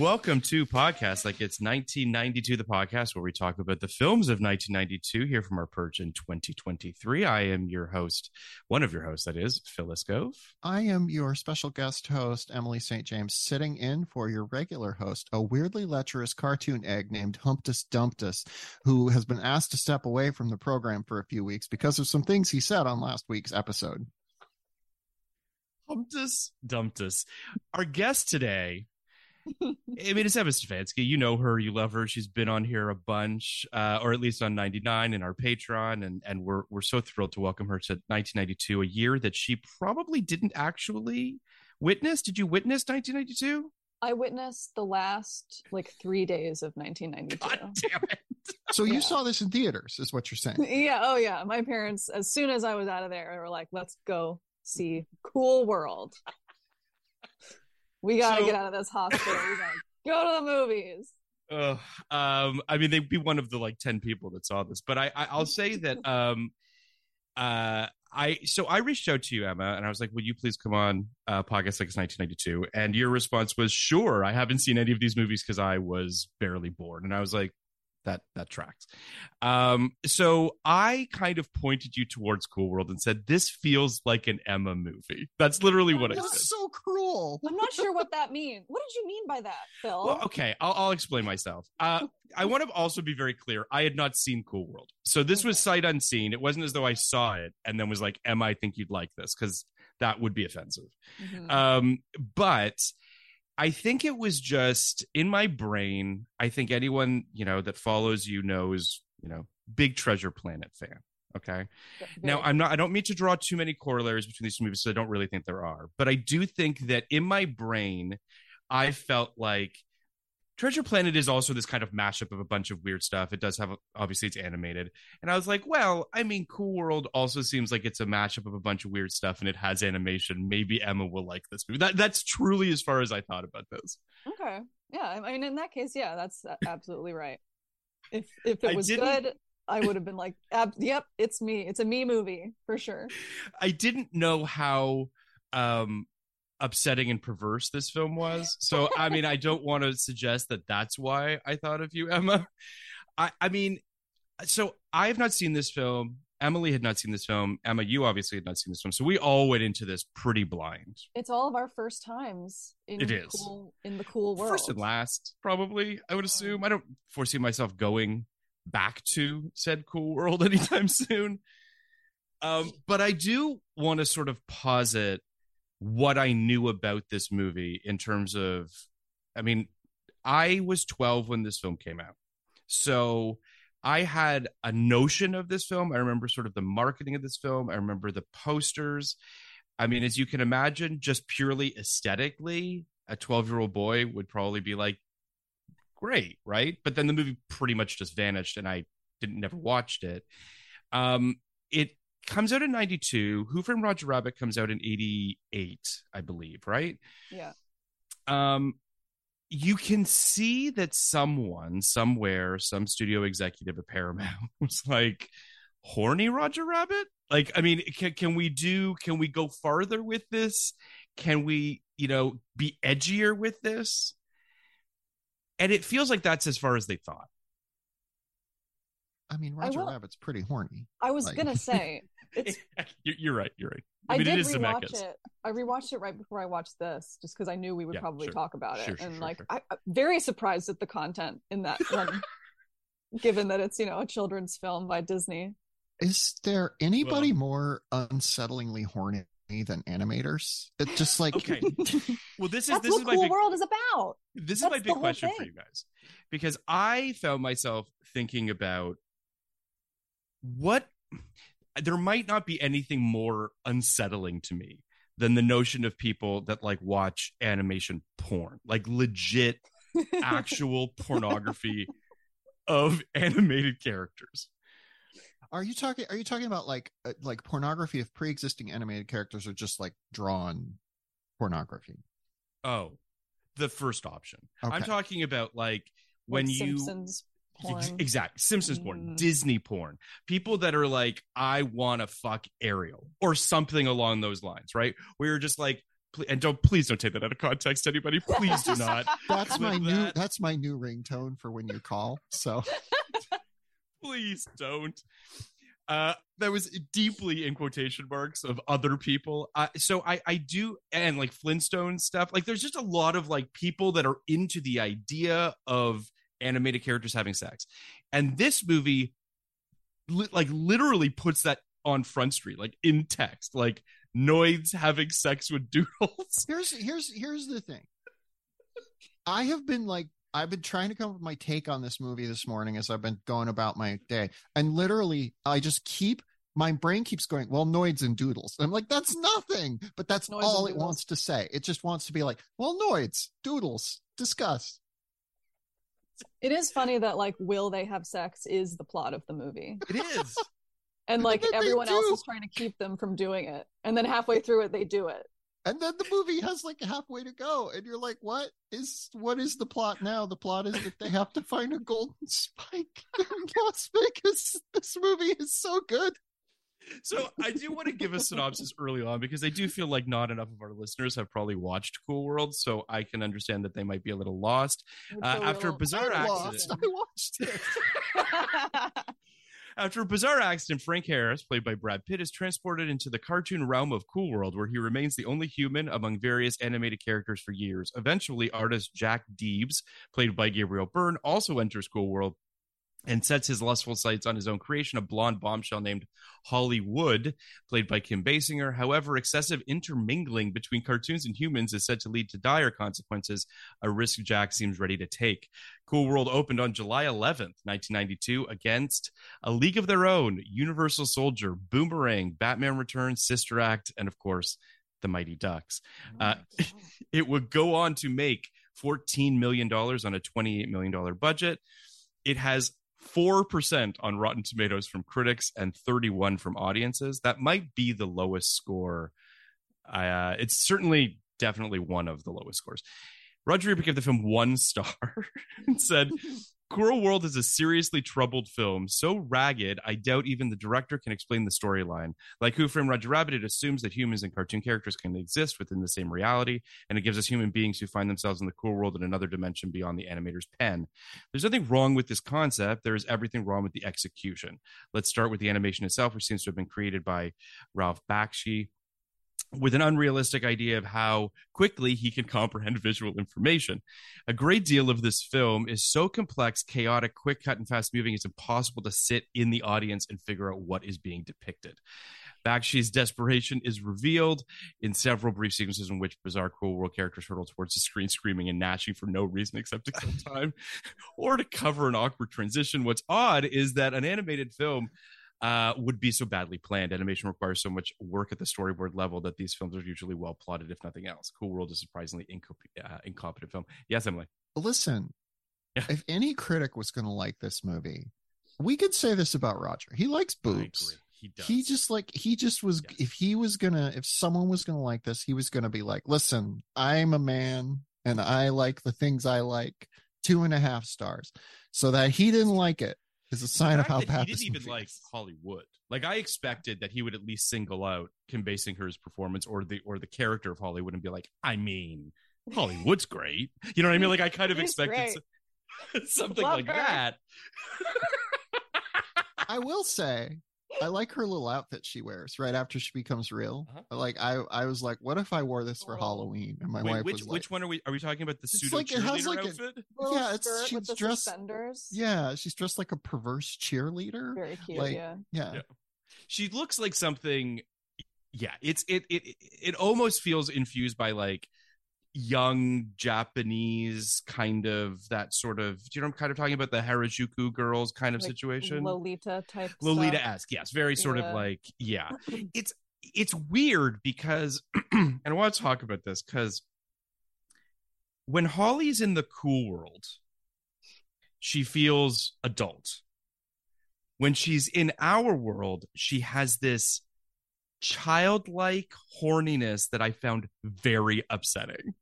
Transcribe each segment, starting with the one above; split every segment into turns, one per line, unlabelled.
Welcome to podcast like it's 1992, the podcast where we talk about the films of 1992 here from our perch in 2023. I am your host, one of your hosts, that is Phil Iscove.
I am your special guest host, Emily St. James, sitting in for your regular host, a weirdly lecherous cartoon egg named Humptus Dumptus, who has been asked to step away from the program for a few weeks because of some things he said on last week's episode.
Humptus Dumptus. Our guest today I mean, it's Emma Stefansky. You know her, you love her. She's been on here a bunch, uh, or at least on 99 in our Patreon, and and we're we're so thrilled to welcome her to 1992, a year that she probably didn't actually witness. Did you witness 1992?
I witnessed the last like three days of 1992.
God damn it!
So you
Yeah.
saw this in theaters, is what you're saying?
yeah, oh yeah. My parents, as soon as I was out of there, they were like, "Let's go see Cool World. We got to
So-
get out of this hospital. We got to go to the movies."
Ugh, um, I mean, they'd be one of the like ten people that saw this, but I, I I'll say that um, uh, I so I reached out to you, Emma, and I was like, "Would you please come on uh, podcast like it's 1992?" And your response was, "Sure." I haven't seen any of these movies because I was barely born, and I was like, "That that tracks." Um, so I kind of pointed you towards Cool World and said, "This feels like an Emma movie." That's literally what I said.
So cruel.
I'm not sure what that means. What did you mean by that, Phil?
Well, okay, I'll, I'll explain myself. Uh, I want to also be very clear. I had not seen Cool World, so this was sight unseen. It wasn't as though I saw it and then was like, "Emma, I think you'd like this," because that would be offensive.
Mhm.
Um, but I think it was just in my brain. I think anyone you know that follows you knows, you know, big Treasure Planet fan. Okay. Now, I'm not. I don't mean to draw too many corollaries between these two movies. So I don't really think there are, but I do think that in my brain, I felt like Treasure Planet is also this kind of mashup of a bunch of weird stuff. It does have, obviously, it's animated, and I was like, well, I mean, Cool World also seems like it's a mashup of a bunch of weird stuff, and it has animation. Maybe Emma will like this movie. That that's truly as far as I thought about this.
okay. Yeah, I mean, in that case, yeah, that's absolutely right. If if it was good, I would have been like, "Yep, it's me. It's a me movie for sure."
I didn't know how um upsetting and perverse this film was. So I mean, I don't want to suggest that that's why I thought of you, Emma. I I mean, so I have not seen this film. Emily had not seen this film. Emma, you obviously had not seen this film. So we all went into this pretty blind.
It's all of our first times in
It is.
cool in the cool world.
First and last, probably, I would assume. I don't foresee myself going back to said cool world anytime soon. Um, but I do want to sort of posit what I knew about this movie in terms of I mean, I was 12 when this film came out. So I had a notion of this film. I remember sort of the marketing of this film. I remember the posters. I mean, as you can imagine, just purely aesthetically, a 12 year old boy would probably be like, great, right? But then the movie pretty much just vanished and I didn't never watched it. Um, it comes out in 92. Who Framed Roger Rabbit comes out in 88, I believe, right?
Yeah.
Um, you can see that someone somewhere, some studio executive at Paramount was like, horny Roger Rabbit? Like, I mean, can, can we do, can we go farther with this? Can we, you know, be edgier with this? And it feels like that's as far as they thought.
I mean,
I
Roger
will-
Rabbit's pretty horny.
I was
Like-
gonna say it's
you're, you're right. You're right.
I,
mean,
did
it is
rewatch
Zemeckis.
it. I rewatched it right before I watched this, just because I knew we would
Yeah,
probably
sure.
talk about it,
Sure, sure,
and
sure,
like
sure.
I, I'm very surprised at the content in that one, given that it's you know a children's film by Disney.
Is there anybody more unsettlingly horny than animators? It's just like
Okay. Well, this is
That's
this
what
is my
Cool
big
World is about.
this is my big
whole
question for you guys because I found myself thinking about what there might not be anything more unsettling to me than the notion of people that like watch animation porn, like legit actual pornography of animated characters.
Are you talking? Are you talking about like uh, like pornography of pre-existing animated characters, or just like drawn pornography?
Oh, the first option. I'm talking about like when
Like
you
Simpsons
Ex-
porn.
Exact. Simpsons porn,
Mm.
Disney porn. People that are like, I want to fuck Ariel or something along those lines, right? Where you're just like, and don't please don't take that out of context, anybody. Please do not.
That's my new. That's my new ringtone for when you call. So
please don't. Uh, that was deeply in quotation marks of other people. Uh, so I, I do, and like Flintstone stuff. Like, there's just a lot of like people that are into the idea of animated characters having sex, and this movie, li- like, literally puts that on Front Street, like in text, like Noids having sex with doodles.
here's here's here's the thing. I have been like I've been trying to come up with my take on this movie this morning as I've been going about my day, and literally I just keep my brain keeps going. Well, noids and doodles. And I'm like, that's nothing, but that's
Noids
all it wants to say. It just wants to be like, well, noids, doodles, discuss.
It is funny that like will they have sex is the plot of the movie.
It is.
And like
they
everyone else is trying to keep them from doing it. And then halfway through it they do it.
And then the movie has like halfway to go, and you're like, "What is what is the plot now?" The plot is that they have to find a golden spike in Las Vegas. This movie is so good.
So I do want to give a synopsis early on because I do feel like not enough of our listeners have probably watched Cool World, so I can understand that they might be a little lost. Uh, after a bizarre
I
accident.
lost. I watched it.
After a bizarre accident, Frank Harris, played by Brad Pitt, is transported into the cartoon realm of Cool World, where he remains the only human among various animated characters for years. Eventually, artist Jack Deebs, played by Gabriel Byrne, also enters Cool World and sets his lustful sights on his own creation, a blonde bombshell named Holli Would, played by Kim Basinger. However, excessive intermingling between cartoons and humans is said to lead to dire consequences, a risk Jack seems ready to take. Cool World opened on July 11th, 1992, against A League of Their Own, Universal Soldier, Boomerang, Batman Returns, Sister Act, and of course, The Mighty Ducks. Uh, it would go on to make $14 million on a $28 million budget. It has 4% on Rotten Tomatoes from critics and 31 from audiences. That might be the lowest score. Uh, it's certainly definitely one of the lowest scores. Roger Ebert gave the film one star and said, Cool World is a seriously troubled film, so ragged, I doubt even the director can explain the storyline. Like Who Framed Roger Rabbit, it assumes that humans and cartoon characters can exist within the same reality, and it gives us human beings who find themselves in the cool world in another dimension beyond the animator's pen. There's nothing wrong with this concept. There is everything wrong with the execution. Let's start with the animation itself, which seems to have been created by Ralph Bakshi with an unrealistic idea of how quickly he can comprehend visual information. A great deal of this film is so complex, chaotic, quick cut, and fast moving, it's impossible to sit in the audience and figure out what is being depicted. Bakshi's desperation is revealed in several brief sequences in which bizarre cool world characters hurtle towards the screen screaming and gnashing for no reason except to kill time or to cover an awkward transition. What's odd is that an animated film uh, would be so badly planned. Animation requires so much work at the storyboard level that these films are usually well plotted, if nothing else. Cool World is a surprisingly inco- uh, incompetent film. Yes, Emily.
Listen,
Yeah.
if any critic was going to like this movie, we could say this about Roger. He likes boobs.
He does.
He just like he just was.
Yes.
If he was gonna, if someone was gonna like this, he was gonna be like, "Listen, I'm a man, and I like the things I like." Two and a half stars. So that he didn't like it is a
The
sign of how bad
he
this
didn't even
movie
like
is.
Hollywood. Like I expected that he would at least single out Kim Basinger's performance or the or the character of Holli Would and be like, I mean, Holli Would's great. You know what I mean? Like I kind of
He's
expected so- something
Love
like
her.
that.
I will say, I like her little outfit she wears right after she becomes real.
Uh-huh.
Like I, I was like, what if I wore this for
Oh.
Halloween? And my
Wait,
wife
which
was like,
which one are we are we talking about the
It's
pseudo
like- it has
cheerleader
like
outfit?
Little
Yeah, it's-
skirt
she's
with the
dressed-
suspenders.
yeah, she's dressed like a perverse cheerleader.
Very cute.
like-
yeah.
Yeah,
Yeah. She looks like something yeah, it's it it it almost feels infused by like young Japanese kind of that sort of do you know I'm kind of talking about the Harajuku girls kind of
Like
situation?
Lolita type.
Lolita esque, yes, very sort
Yeah.
of like yeah. It's it's weird because, and I want to talk about this because when Holli's in the cool world, she feels adult. When she's in our world, she has this childlike horniness that I found very upsetting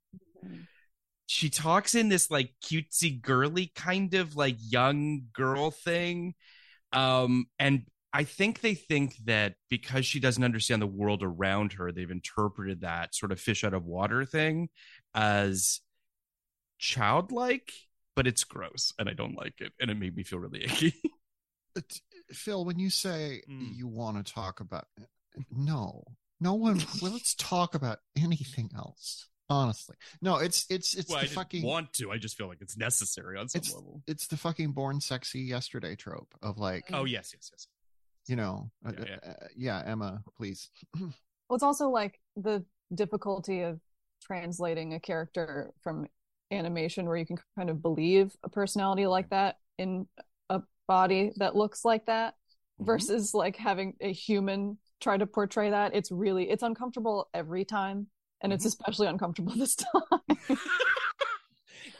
Mhm.
she talks in this like cutesy girly kind of like young girl thing um and i think they think that because she doesn't understand the world around her they've interpreted that sort of fish out of water thing as childlike but it's gross and i don't like it and it made me feel really icky
Phil, when you say
Mm.
you want to talk about, no, no one. well, let's talk about anything else. Honestly, no. It's it's it's
well,
the
i didn't
fucking
want to i just feel like it's necessary on some
It's-
level
it's the fucking born sexy yesterday trope of like
oh yes yes yes
you know uh,
Yeah, yeah.
uh, yeah Emma, please.
Well, it's also like the difficulty of translating a character from animation where you can kind of believe a personality like that in a body that looks like that
Mhm.
versus like having a human try to portray that. It's really it's uncomfortable every time. And it's
Mhm.
especially uncomfortable this time.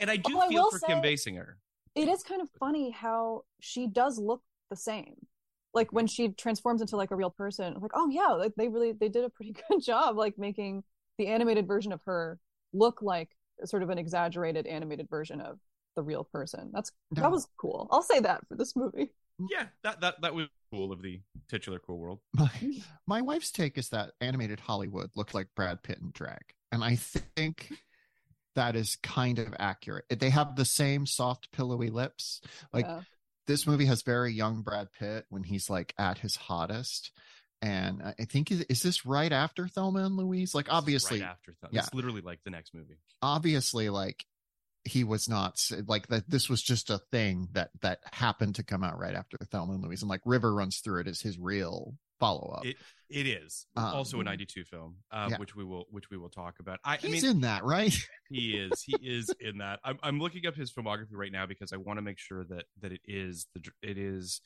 and i do feel
will
for kim basinger
it is kind of funny how she does look the same. Like when she transforms into like a real person, like, oh yeah, like they really they did a pretty good job like making the animated version of her look like sort of an exaggerated animated version of the real person. That's
No.
that was cool. I'll say that for this movie. Mm.
yeah that that that was cool of the titular cool world
My hmm. my wife's take is that animated Hollywood looked like Brad Pitt in drag, and I think that is kind of accurate. They have the same soft, pillowy lips. Like
Yeah.
this movie has very young Brad Pitt when he's like at his hottest. And I I think is, is this right after Thelma and Louise? Like obviously,
right after Th-
yeah.
it's literally like the next movie
obviously, like he was not like that. This was just a thing that that happened to come out right after Thelma and Louise, and like River runs through it as his real follow up.
it it is
Um,
also a 92 film uh,
yeah.
which we will which we will talk about i, I
He's
mean
in that, right?
he is he is in that I'm, I'm looking up his filmography right now because i want to make sure that that it is the it is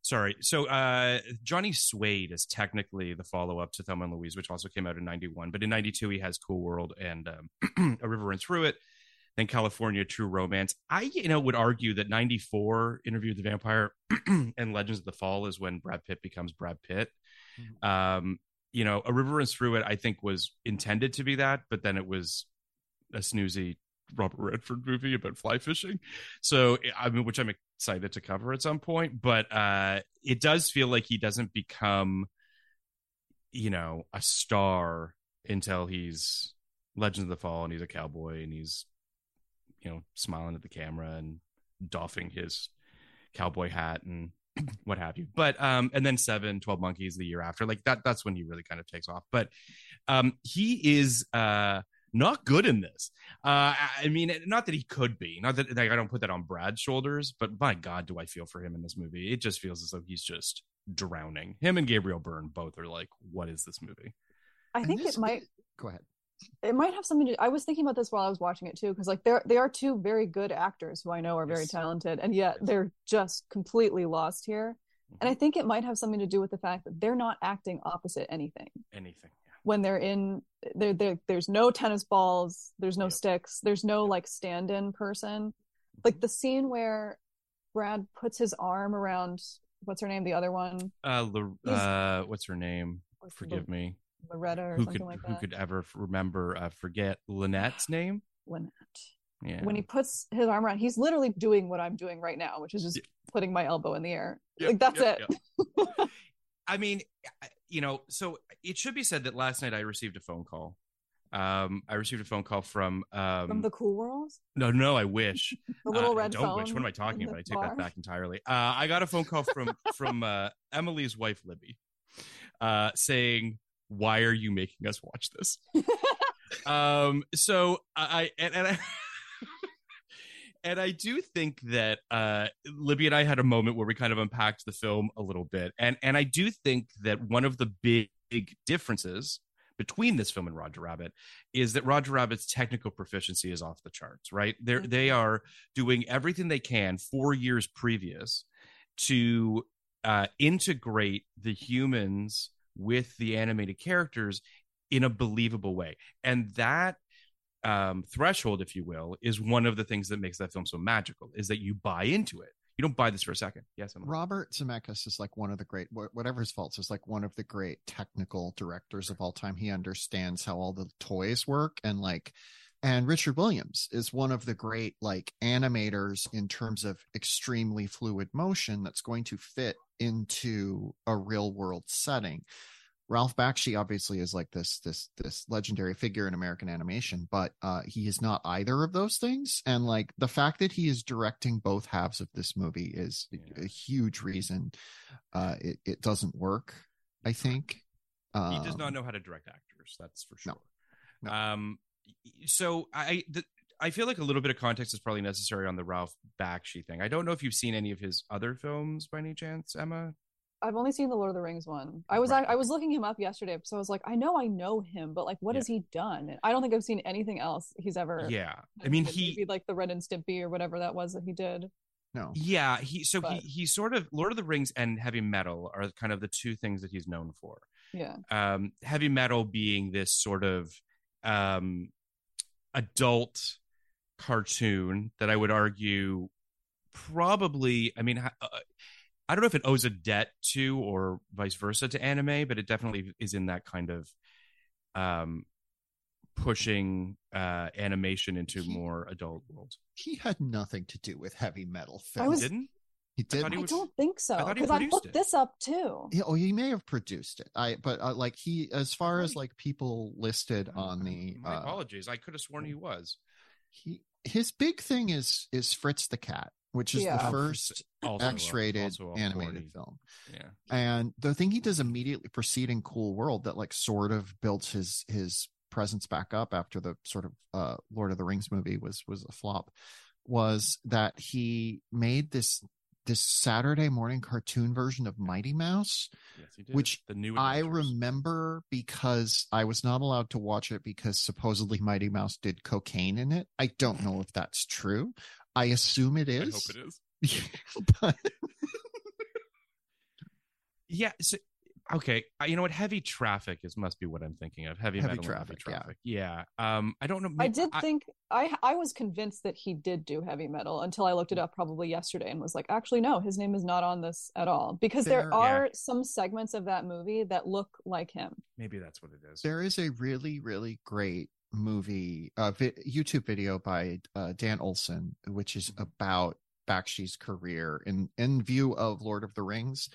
sorry so uh johnny suede is technically the follow-up to thelma and louise which also came out in 91 but in 92 he has cool world and um, a river runs through it then Kalifornia true romance. I you know would argue that 94 interview with the vampire and legends of the fall is when brad pitt becomes brad pitt. Um you know a river runs through it i think was intended to be that but then it was a snoozy Robert Redford movie about fly fishing. So I mean, which I'm excited to cover at some point, but uh, it does feel like he doesn't become, you know, a star until he's Legends of the Fall and he's a cowboy and he's, you know, smiling at the camera and doffing his cowboy hat and what have you. But um, and then seven, 12 monkeys the year after, like that, that's when he really kind of takes off. But um, he is uh not good in this. Uh, I I mean, not that he could be. Not that like, I don't put that on Brad's shoulders, but my God, do I feel for him in this movie? It just feels as though he's just drowning. Him and Gabriel Byrne both are like, what is this movie?
I think
this-
it might
Go ahead.
It might have something to I was thinking about this while I was watching it too because like they're they are two very good actors who I know are very
Yes.
talented and yet they're just completely lost here. And I
Mm-hmm.
think it might have something to do with the fact that they're not acting opposite anything.
Anything. Yeah.
When they're in there there there's no tennis balls, there's no
Yep.
sticks, there's no
Yep.
like stand-in person.
Mm-hmm.
Like the scene where Brad puts his arm around what's her name, the other one,
Uh, uh, what's her name?
What's the-
Forgive me.
Loretta or
Who
something
could
like
who could ever remember uh, forget Lynette's name?
Lynette.
Yeah.
when he puts his arm around he's literally doing what i'm doing right now which is just
Yeah.
putting my elbow in the air
Yep,
like that's
yep,
it
yep. I mean, you know, so it should be said that last night I received a phone call. Um, I received a phone call from um
from the cool world
no, no, I wish.
the little
Uh, I don't wish. What am I talking about? I take
bar.
that back entirely. Uh, I got a phone call from from uh, Emily's wife, Libby, uh, saying, "Why are you making us watch this?" um, so I and, and I. And I do think that uh, Libby and I had a moment where we kind of unpacked the film a little bit, and and I do think that one of the big, big differences between this film and Roger Rabbit is that Roger Rabbit's technical proficiency is off the charts. Right? They
Mhm.
they are doing everything they can four years previous to uh, integrate the humans with the animated characters in a believable way, and that um, threshold, if you will, is one of the things that makes that film so magical. Is that you buy into it. You don't buy this for a second. Yes, Emily?
Robert Zemeckis is like one of the great, whatever his faults, is like one of the great technical directors of all time. He understands how all the toys work and like, and Richard Williams is one of the great like animators in terms of extremely fluid motion that's going to fit into a real world setting. Ralph Bakshi obviously is like this this this legendary figure in American animation, but uh, he is not either of those things. And like the fact that he is directing both halves of this movie is a-
Yeah.
a huge reason uh, it it doesn't work. I think um,
he does not
Um,
know how to direct actors. That's for
no.
sure.
No.
Um, so I the, I feel like a little bit of context is probably necessary on the Ralph Bakshi thing. I don't know if you've seen any of his other films by any chance, Emma.
i've only seen the lord of the rings one i was
Right.
I, I was looking him up yesterday so i was like i know i know him but like what
Yeah.
has he done i don't think i've seen anything else he's ever
Yeah, I mean he
Maybe like the Ren and Stimpy or whatever that was that he did
no.
Yeah, he so
But-
he he sort of Lord of the Rings and heavy metal are kind of the two things that he's known for.
yeah
Um, heavy metal being this sort of um, adult cartoon that I would argue probably. I mean, uh, I don't know if it owes a debt to or vice versa to anime, but it definitely is in that kind of um, pushing uh, animation into more adult world.
He had nothing to do with heavy metal
I
films.
was-
Didn't?
he did.
thought he
i
was-
don't think so
I thought he
because i
produced
looked
it.
this up too
Yeah, oh, he may have produced it. I but uh, like he, as far as like people listed on the,
My
uh,
apologies. I could have sworn he was.
he his big thing is is Fritz the Cat, which is
Yeah.
the first
Also,
X-rated
also
animated
horny-
film.
Yeah.
And the thing he does immediately preceding Cool World that like sort of built his his presence back up after the sort of uh Lord of the Rings movie was was a flop was that he made this this Saturday morning cartoon version of Mighty Mouse
Yes, he did.
Which
the new
I
Adventures.
remember because I was not allowed to watch it because supposedly Mighty Mouse did cocaine in it. I don't know if that's true. I assume it is.
I hope it is.
but
Yeah. So, okay. Uh, You know what? Heavy traffic is must be what I'm thinking of. Heavy,
Heavy
metal
Traffic, yeah.
traffic. Yeah. Um. I don't know.
I
Maybe-
did think I I was convinced that he did do heavy metal until I looked it up probably yesterday and was like, actually no, his name is not on this at all because there
There-
are some segments of that movie that look like him.
maybe that's what it is.
there is a really, really great movie, uh, vi- YouTube video by uh, Dan Olson, which is about Bakshi's career in in view of Lord of the Rings,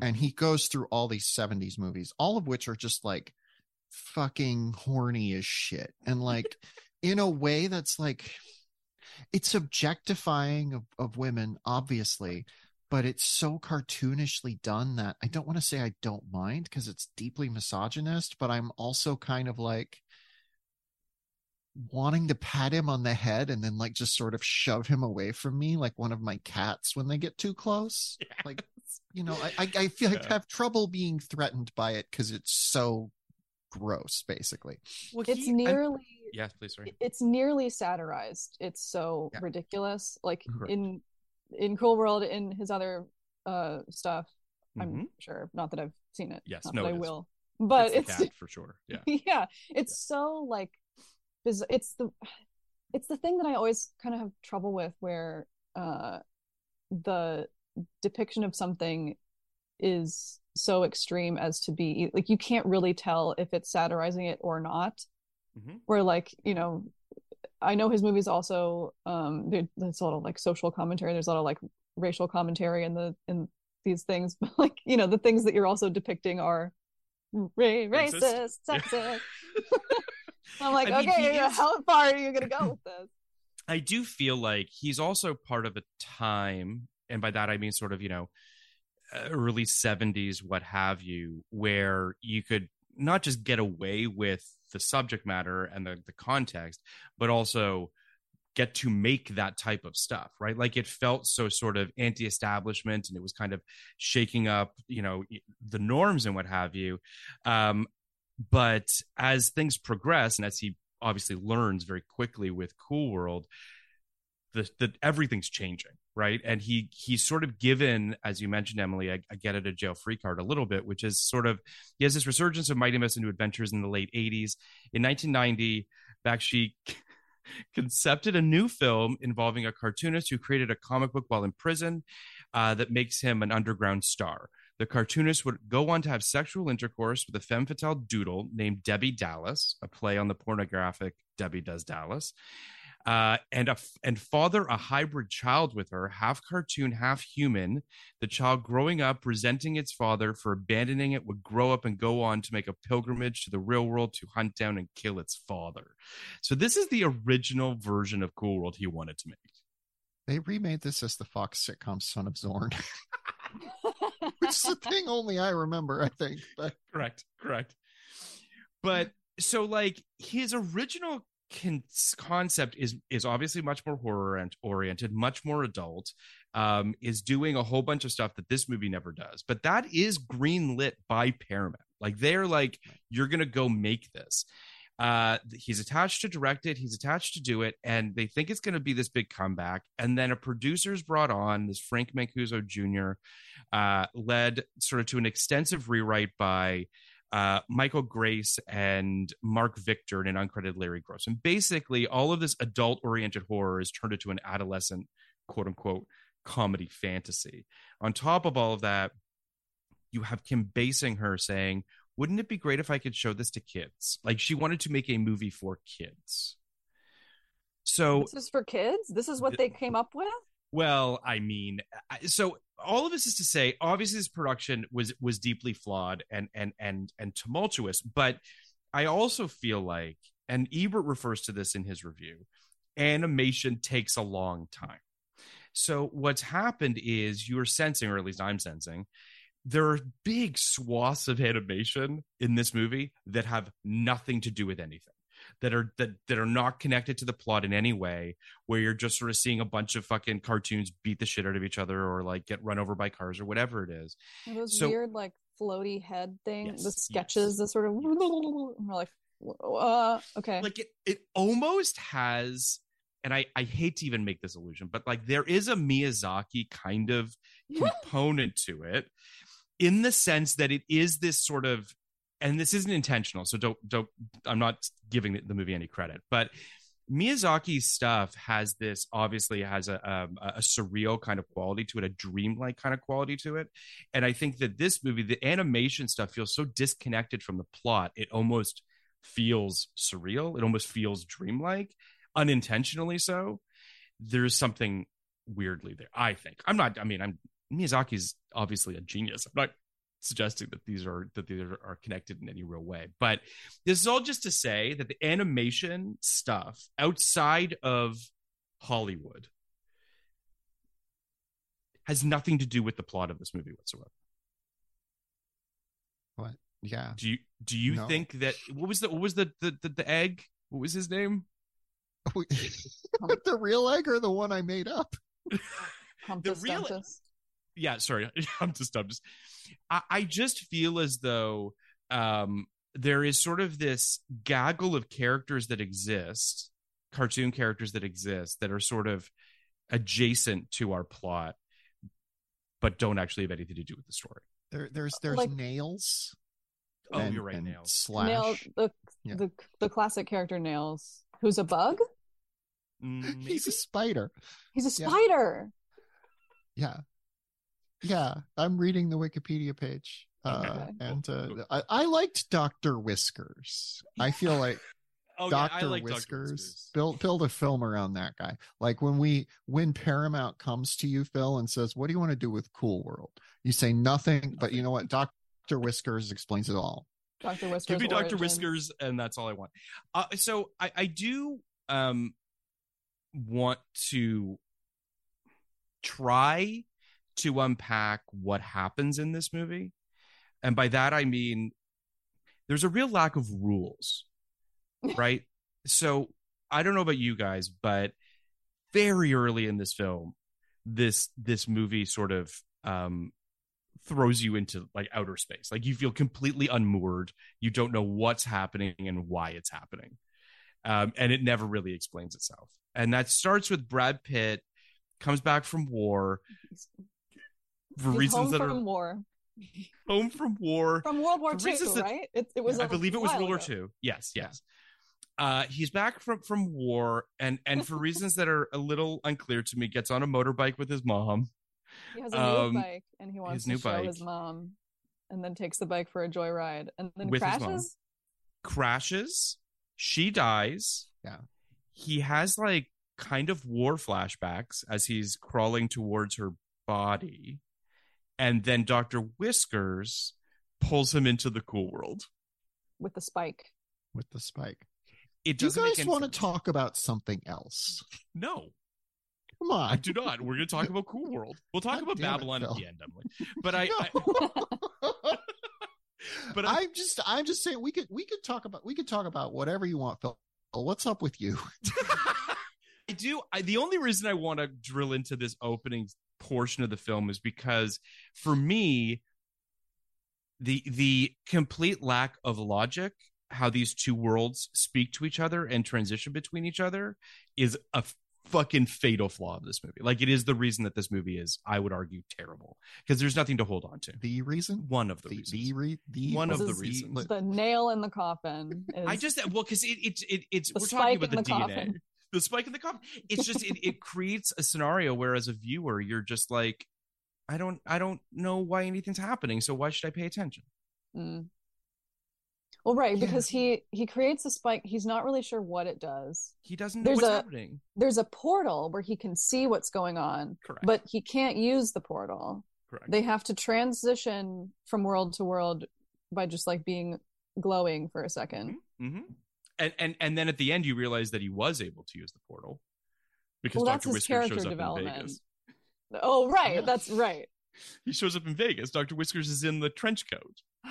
and he goes through all these '70s movies, all of which are just like fucking horny as shit, and like in a way that's like it's objectifying of, of women, obviously, but it's so cartoonishly done that I don't want to say I don't mind because it's deeply misogynist, but I'm also kind of like wanting to pat him on the head and then like just sort of shove him away from me like one of my cats when they get too close. Like you know, I I, I feel like
Yeah.
I have trouble being threatened by it because it's so gross, basically.
Well,
It's
he- I'm-
nearly
yes, please. Sorry.
it's nearly satirized. It's so
Yeah.
ridiculous. Like
Right.
in in Cruel World, in his other uh stuff.
Mhm.
I'm sure. Not that I've seen it.
Yes,
not
no,
that I
it is.
will. But
it's,
it's,
cat for sure. Yeah.
yeah, it's so like biz- it's the it's the thing that I always kind of have trouble with where uh the depiction of something is so extreme as to be like you can't really tell if it's satirizing it or not
Mhm.
where like you know i know his movies also um there's a lot of like social commentary there's a lot of like racial commentary in the in these things but like you know the things that you're also depicting are ra-
Racist.
racist sexist i'm like
I mean, he
okay
is-
how far are you gonna go with this
I do feel like he's also part of a time, and by that I mean sort of, you know, uh, early 70s, what have you, where you could not just get away with the subject matter and the, the context, but also get to make that type of stuff, right? Like it felt so sort of anti establishment and it was kind of shaking up, you know, the norms and what have you. Um, but as things progress and as he obviously learns very quickly with Cool World, the, the everything's changing, right? And he he's sort of given, as you mentioned, Emily, a, a get out of jail free card a little bit, which is sort of he has this resurgence of Mighty Mice into Adventures in the late '80s. In 1990, Bakshi concepted a new film involving a cartoonist who created a comic book while in prison uh, that makes him an underground star. The cartoonist would go on to have sexual intercourse with a femme fatale doodle named Debbie Dallas, a play on the pornographic Debbie Does Dallas, uh, and a, and father a hybrid child with her, half cartoon, half human. The child growing up, resenting its father for abandoning it, would grow up and go on to make a pilgrimage to the real world to hunt down and kill its father. So this is the original version of Cool World he wanted to make.
They remade this as the Fox sitcom Son of Zorn, which is a thing only I remember, I think. But
correct correct. But so like his original con- concept is is obviously much more horror and oriented much more adult um is doing a whole bunch of stuff that this movie never does. But that is green lit by paramount. Like they're like you're gonna go make this uh he's attached to direct it he's attached to do it and they think it's going to be this big comeback and then a producer's brought on this frank mancuso jr uh led sort of to an extensive rewrite by uh, Michael Grais and Mark Victor and an uncredited Larry Gross. And basically, all of this adult oriented horror is turned into an adolescent, quote unquote, comedy fantasy. On top of all of that, you have Kim Basinger saying, Wouldn't it be great if I could show this to kids? Like she wanted to make a movie for kids. So
this is for kids this is what they came up with
well, I mean, so all of this is to say, obviously, this production was was deeply flawed and and and and tumultuous. But I also feel like, and Ebert refers to this in his review, animation takes a long time. So what's happened is you're sensing, or at least I'm sensing, there are big swaths of animation in this movie that have nothing to do with anything that are that that are not connected to the plot in any way where you're just sort of seeing a bunch of fucking cartoons beat the shit out of each other or like get run over by cars or whatever it is.
Those
So-
weird like floaty head thing
Yes,
the
yes,
sketches the sort of
yes.
we're like uh okay.
Like it it almost has and I, I hate to even make this illusion, but like there is a Miyazaki kind of component to it in the sense that it is this sort of and this isn't intentional so don't don't i'm not giving the, movie any credit but miyazaki's stuff has this obviously has a, um, a surreal kind of quality to it a dreamlike kind of quality to it. And i think that this movie the animation stuff feels so disconnected from the plot it almost feels surreal it almost feels dreamlike unintentionally so. There's something weirdly there i think. I'm not i mean i'm miyazaki's obviously a genius i'm not suggesting that these are that these are, are connected in any real way but this is all just to say that the animation stuff outside of hollywood has nothing to do with the plot of this movie whatsoever
what? Yeah.
do you do you
No.
think that what was the what was the the, the, the egg what was his name
the real egg or the one I made up?
Humptus
real-
Dumptus.
Yeah, sorry, I'm just, I'm just, I, I just feel as though um, there is sort of this gaggle of characters that exist, cartoon characters that exist that are sort of adjacent to our plot, but don't actually have anything to do with the story.
There, there's there's
Like-
nails.
Oh,
and-
you're right,
and
nails.
Slash.
Nail the,
Yeah.
the the classic character Nails, who's a bug.
Mm,
He's a spider.
He's a spider.
Yeah. Yeah. I'm reading the Wikipedia page. Uh,
Okay.
and uh, I, I liked Dr. Whiskers. I feel like
oh, yeah, I
Dr.
like Dr.
Whiskers,
Whiskers.
build build a film around that guy. Like when we when Paramount comes to you, Phil, and says, What do you want to do with Cool World? You say nothing, but you know what? Dr. Whiskers explains it all.
Dr. Whiskers.
Give me Dr.
origins.
Whiskers, and that's all I want. Uh, so I, I do um, want to try to unpack what happens in this movie. And by that, I mean there's a real lack of rules, right? so I don't know about you guys, but very early in this film, this this movie sort of um throws you into like outer space. Like you feel completely unmoored. You don't know what's happening and why it's happening. Um, and it never really explains itself. And that starts with Brad Pitt comes back from war for
He's
reasons
home
that
from
are
war.
home from war.
From World War II,
that-
right? It, it was.
I believe it was World War. II. Yes, yes. Uh, he's back from from war, and and for reasons that are a little unclear to me, gets on a motorbike with his mom.
He has a
Um,
new bike, and he wants
his
to
new
show
bike.
his mom, and then takes the bike for a joyride, and then
With
crashes.
crashes. She dies.
Yeah.
He has like kind of war flashbacks as he's crawling towards her body. And then Dr. Whiskers pulls him into the cool world.
with the spike.
with the spike.
It
Do you guys want to talk about something else?
No,
Come on.
I do not. We're going to talk about Cool World. We'll talk
God
about
damn it,
Babylon at the end, Emily. But I, I but I,
I'm just I'm just saying we could we could talk about we could talk about whatever you want, Phil. What's up with you?
I do. I, the only reason I want to drill into this opening portion of the film is because, for me, the the complete lack of logic, how these two worlds speak to each other and transition between each other, is a fucking fatal flaw of this movie. Like it is the reason that this movie is, I would argue, terrible because there's nothing to hold on to.
The reason?
One of the,
The
reasons.
the, re, the
One
of
the-
the
reasons.
the nail in the coffin. Is,
I just well because it, it, it it's
The
we're talking about the,
the
DNA,
coffin.
The spike in the coffin. It's just it, it creates a scenario where as a viewer you're just like, I don't I don't know why anything's happening, so why should I pay attention?
Mm. Well, right,
Yeah.
because he he creates a spike. He's not really sure what it does.
He doesn't know
There's
what's
a-
happening.
There's a portal where he can see what's going on,
Correct.
but he can't use the portal.
correct.
They have to transition from world to world by just like being glowing for a 2nd
hmm And and and then at the end you realize that he was able to use the portal because
Well, that's
Doctor
his character
shows up in
development.
Vegas.
Oh, right,
Yeah.
that's right.
He shows up in Vegas. Doctor Whiskers is in the trench coat.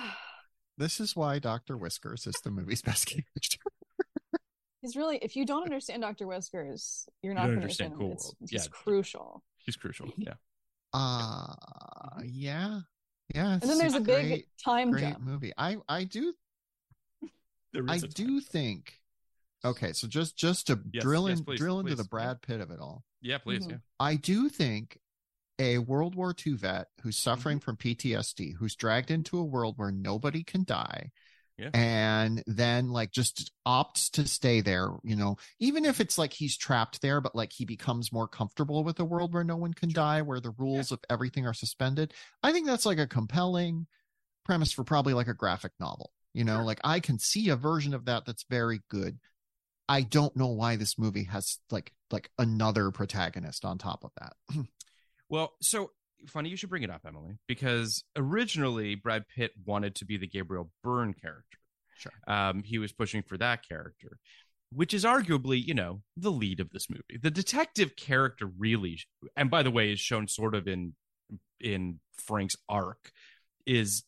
This is why Doctor Whiskers is the movie's best character.
He's really if you don't understand Dr. Whiskers, you're not
don't
going to
understand
understand
Cool
him. It's,
World.
it's
Yeah.
crucial.
He's crucial. Yeah.
Uh yeah. Yeah.
And then there's a big
great,
time
great
jump.
movie. I I do
There
I do
time.
think okay, so just just to
Yes,
drill
yes,
in
please,
drill into the. Brad Pitt of it all.
Yeah, please.
Mhm.
Yeah.
I do think a World War II vet who's suffering
Mm-hmm.
from PTSD, who's dragged into a world where nobody can die,
Yeah.
and then like just opts to stay there, you know, even if it's like he's trapped there, but like he becomes more comfortable with a world where no one can die, where the rules of everything are suspended. I think that's like a compelling premise for probably like a graphic novel. You know,
Sure.
like I can see a version of that that's very good. I don't know why this movie has like like another protagonist on top of that.
Well, so funny you should bring it up, Emily, because originally Brad Pitt wanted to be the Gabriel Byrne character.
Sure.
Um, he was pushing for that character, which is arguably, you know, the lead of this movie. The detective character really, and by the way, is shown sort of in in Frank's arc, is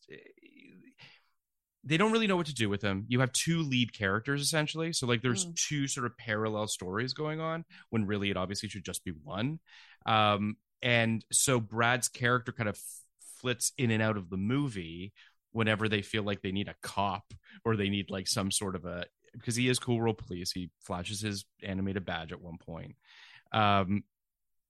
they don't really know what to do with him. You have two lead characters essentially, so like there's
Mm.
two sort of parallel stories going on when really it obviously should just be one. Um, and so Brad's character kind of flits in and out of the movie whenever they feel like they need a cop or they need like some sort of a because he is cool world police he flashes his animated badge at one point um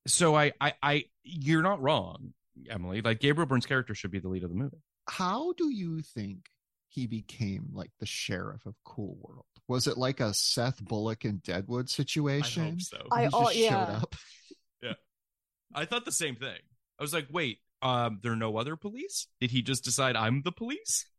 so I, I i you're not wrong emily like gabriel byrne's character should be the lead of the movie
How do you think he became like the sheriff of Cool World? Was it like a Seth Bullock and Deadwood situation?
i hope so
I-
He just
oh,
showed up. yeah.
i thought the same thing i was like wait um there are no other police did he just decide i'm the police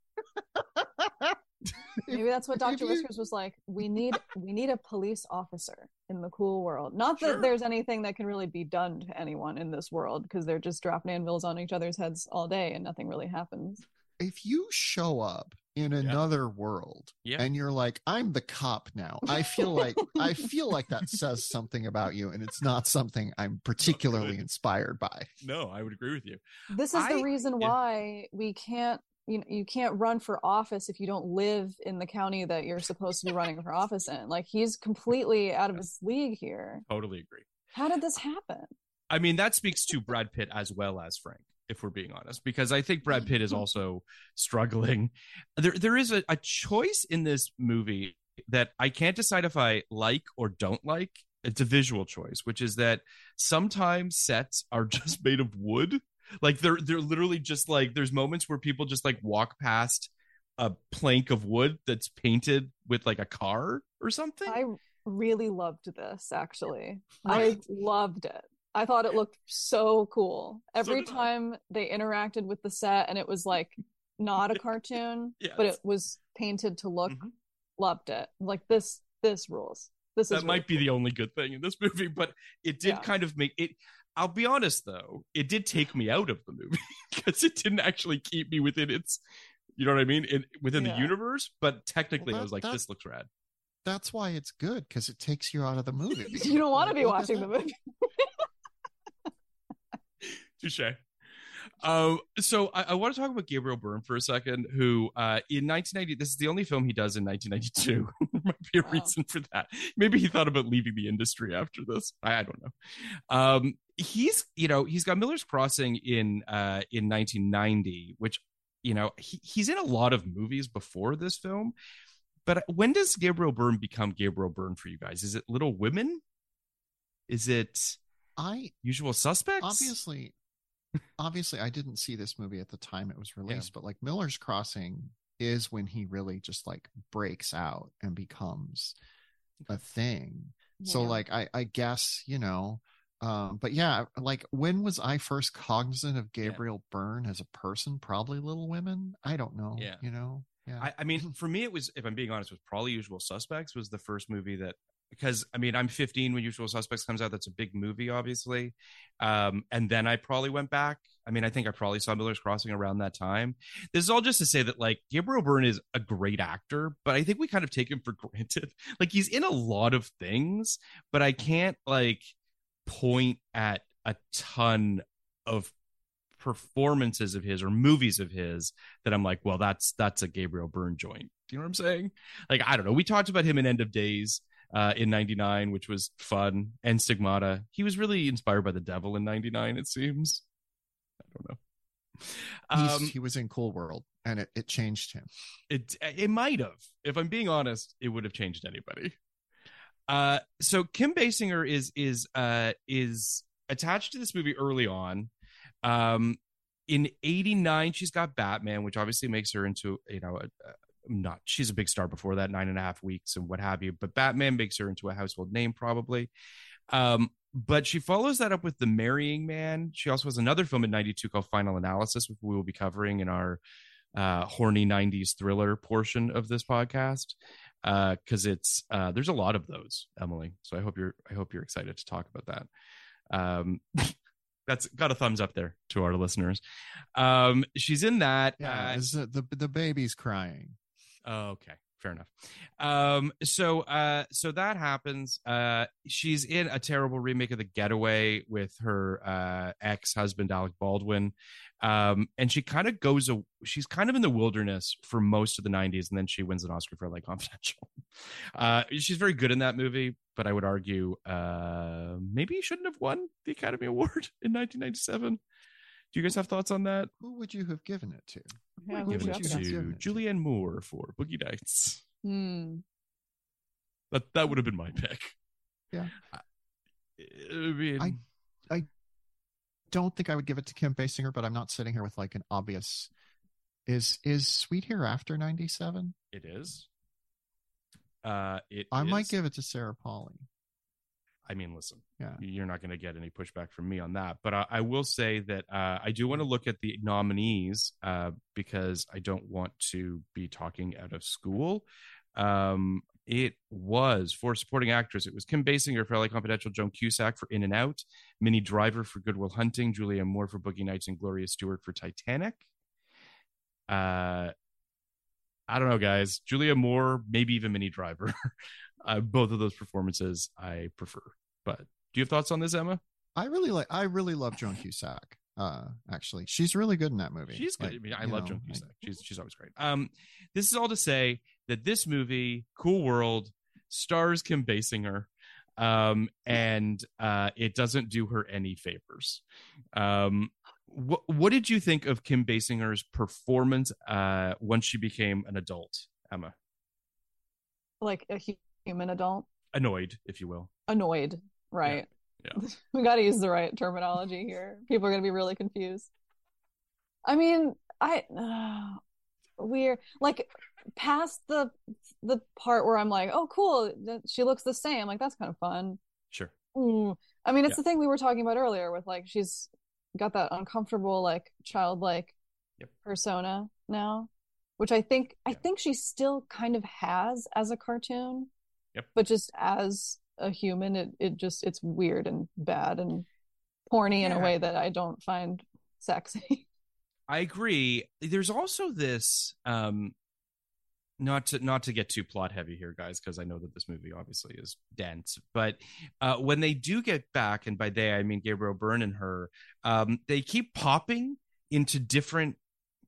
Maybe that's what Dr.
you-
Whiskers was like. We need we need a police officer in the cool world. Not that
Sure.
there's anything that can really be done to anyone in this world because they're just dropping anvils on each other's heads all day and nothing really happens.
If you show up in another world
Yeah.
and you're like, I'm the cop now, I feel like I feel like that says something about you, and it's not something I'm particularly
good.
inspired by.
no i would agree with you
This is
I-
the reason
yeah.
why we can't you know, you can't run for office if you don't live in the county that you're supposed to be running for office in. Like he's completely out of his league here.
totally agree
How did this happen?
I mean, that speaks to Brad Pitt as well as Frank, if we're being honest, because I think Brad Pitt is also struggling. There, there is a, a choice in this movie that I can't decide if I like or don't like. It's a visual choice, which is that sometimes sets are just made of wood. Like they're they're literally just like there's moments where people just like walk past a plank of wood that's painted with like a car or something.
I really loved this actually. I loved it. I thought it looked so cool. Every
did I.
time they interacted with the set and it was like not a cartoon, but it was painted to look
Mhm.
loved it. Like this this rules. This is
that might be the only good thing in this movie, but it did
Yeah.
kind of make it. I'll be honest though, it did take me out of the movie because it didn't actually keep me within its, you know what I mean, in, within
Yeah.
the universe. But technically,
Well,
I was like,
that-
this looks rad.
That's why it's good because it takes you out of the movie.
you don't want to be watching the movie.
Touche. Um, so I, I want to talk about Gabriel Byrne for a second, who uh, in 1990, this is the only film he does in 1992. there might be a
Wow.
reason for that. Maybe he thought about leaving the industry after this. I, I don't know. Um, he's, you know, he's got Miller's Crossing in uh, in 1990, which, you know, he, he's in a lot of movies before this film. But when does Gabriel Byrne become Gabriel Byrne for you guys? Is it Little Women? Is it
I
Usual Suspects?
obviously obviously i didn't see this movie at the time it was released but like miller's crossing is when he really just like breaks out and becomes a thing. So like i i guess you know um but yeah like when was i first cognizant of gabriel byrne as a person? Probably little women? I don't know
Yeah.
you know? Yeah.
I, I mean, for me, it was, if I'm being honest, was probably Usual Suspects was the first movie that, because I mean, I'm 15 when Usual Suspects comes out. That's a big movie, obviously. Um, and then I probably went back. I mean, I think I probably saw Miller's Crossing around that time. This is all just to say that, like, Gabriel Byrne is a great actor, but I think we kind of take him for granted. Like, he's in a lot of things, but I can't, like, point at a ton of performances of his or movies of his that I'm like, well, that's that's a Gabriel Byrne joint. Do you know what I'm saying? Like, I don't know. We talked about him in End of Days uh, in '99, which was fun, and Stigmata. He was really inspired by the devil in '99. It seems. I don't know. Um,
he was in cool world and it, it changed him
it it might have. If I'm being honest, it would have changed anybody. Uh, so Kim Basinger is is uh is attached to this movie early on. Um, in '89, she's got Batman, which obviously makes her into you know a, a, not she's a big star before that, nine and a half weeks and what have you. But Batman makes her into a household name probably. Um, but she follows that up with The Marrying Man. She also has another film in '92 called Final Analysis, which we will be covering in our uh, horny 90s thriller portion of this podcast because it's uh, there's a lot of those emily so i hope you're i hope you're excited to talk about that um that's got a thumbs up there to our listeners um she's in that
yeah
uh,
is the, the baby's crying
okay. Fair enough. Um, so uh so that happens. Uh she's in a terrible remake of The Getaway with her uh ex-husband Alec Baldwin. Um and she kind of goes a she's kind of in the wilderness for most of the 90s and then she wins an Oscar for like confidential. Uh she's very good in that movie, but I would argue uh, maybe she shouldn't have won the Academy Award in 1997. Do you guys have thoughts on that?
Who would you have given it to?
Yeah,
Who
who'd
Give
you
it
have to
given it to?
Julianne Moore for Boogie Nights.
Hmm.
That that would have been my pick.
Yeah.
I, I mean,
I- Don't think I would give it to Kim Basinger, but I'm not sitting here with like an obvious. Is is Sweet Hereafter '97?
it is. Uh, it
I might give it to Sarah Polley.
I mean, listen,
Yeah.
you're not going to get any pushback from me on that. But I, I will say that uh, I do want to look at the nominees uh, because I don't want to be talking out of school. Um, it was for supporting actress. It was Kim Basinger for LA Confidential, Joan Cusack for In and Out, Minnie Driver for Good Will Hunting, Julia Moore for Boogie Nights, and Gloria Stuart for Titanic. Uh, I don't know, guys. Julia Moore, maybe even Minnie Driver. uh, both of those performances I prefer. But do you have thoughts on this, Emma?
I really like. I really love Joan Cusack. Uh, actually, she's really good in that movie.
She's good.
Like,
I mean, I love
know,
Joan
I-
Cusack. She's she's always great. Um, this is all to say that this movie, Cool World, stars Kim Basinger, um, and uh, it doesn't do her any favors. Um, what what did you think of Kim Basinger's performance uh, once she became an adult, Emma?
Like a hu- human adult,
Annoyed, if you will.
annoyed, right?
yeah.
we got to use the right terminology here. People are going to be really confused. I mean, I uh, we're like past the the part where I'm like, oh, cool, she looks the same. Like that's kind of fun.
Sure.
Mm. I mean, it's
Yeah.
the thing we were talking about earlier with like she's got that uncomfortable, like childlike
Yep.
persona now, which I think I think she still kind of has as a cartoon.
Yep.
But just as a human, it it just it's weird and bad and porny in a way that I don't find sexy.
I agree. There's also this um not to not to get too plot heavy here guys because I know that this movie obviously is dense but uh when they do get back and by they I mean Gabriel Byrne and her um they keep popping into different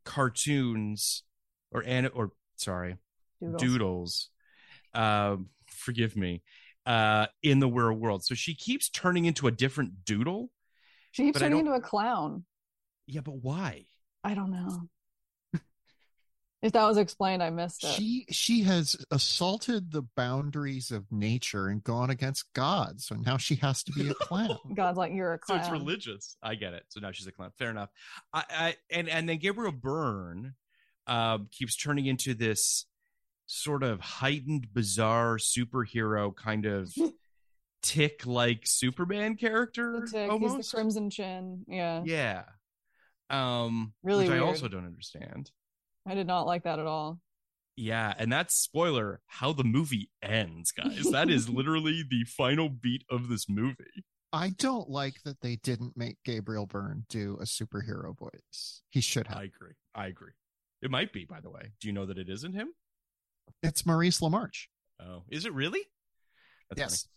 cartoons or and or sorry
Doodles.
doodles um forgive me uh in the real world so she keeps turning into a different doodle
She keeps turning into a clown.
yeah but why
I don't know. if that was explained, I missed it.
She she has assaulted the boundaries of nature and gone against God. So now she has to be a clown.
God's like, you're a clown.
So it's religious. I get it. So now she's a clown. Fair enough. I, I and and then Gabriel Byrne um, keeps turning into this sort of heightened, bizarre superhero kind of tick like Superman character.
The tick, he's the crimson chin. Yeah.
Yeah. Um,
Really
which I also don't understand.
I did not like that at all.
Yeah, and that's spoiler how the movie ends, guys. That is literally the final beat of this movie.
I don't like that they didn't make Gabriel Byrne do a superhero voice. He should have.
I agree. I agree. It might be, by the way. Do you know that it isn't him?
It's Maurice LaMarche.
Oh, is it really? That's
yes.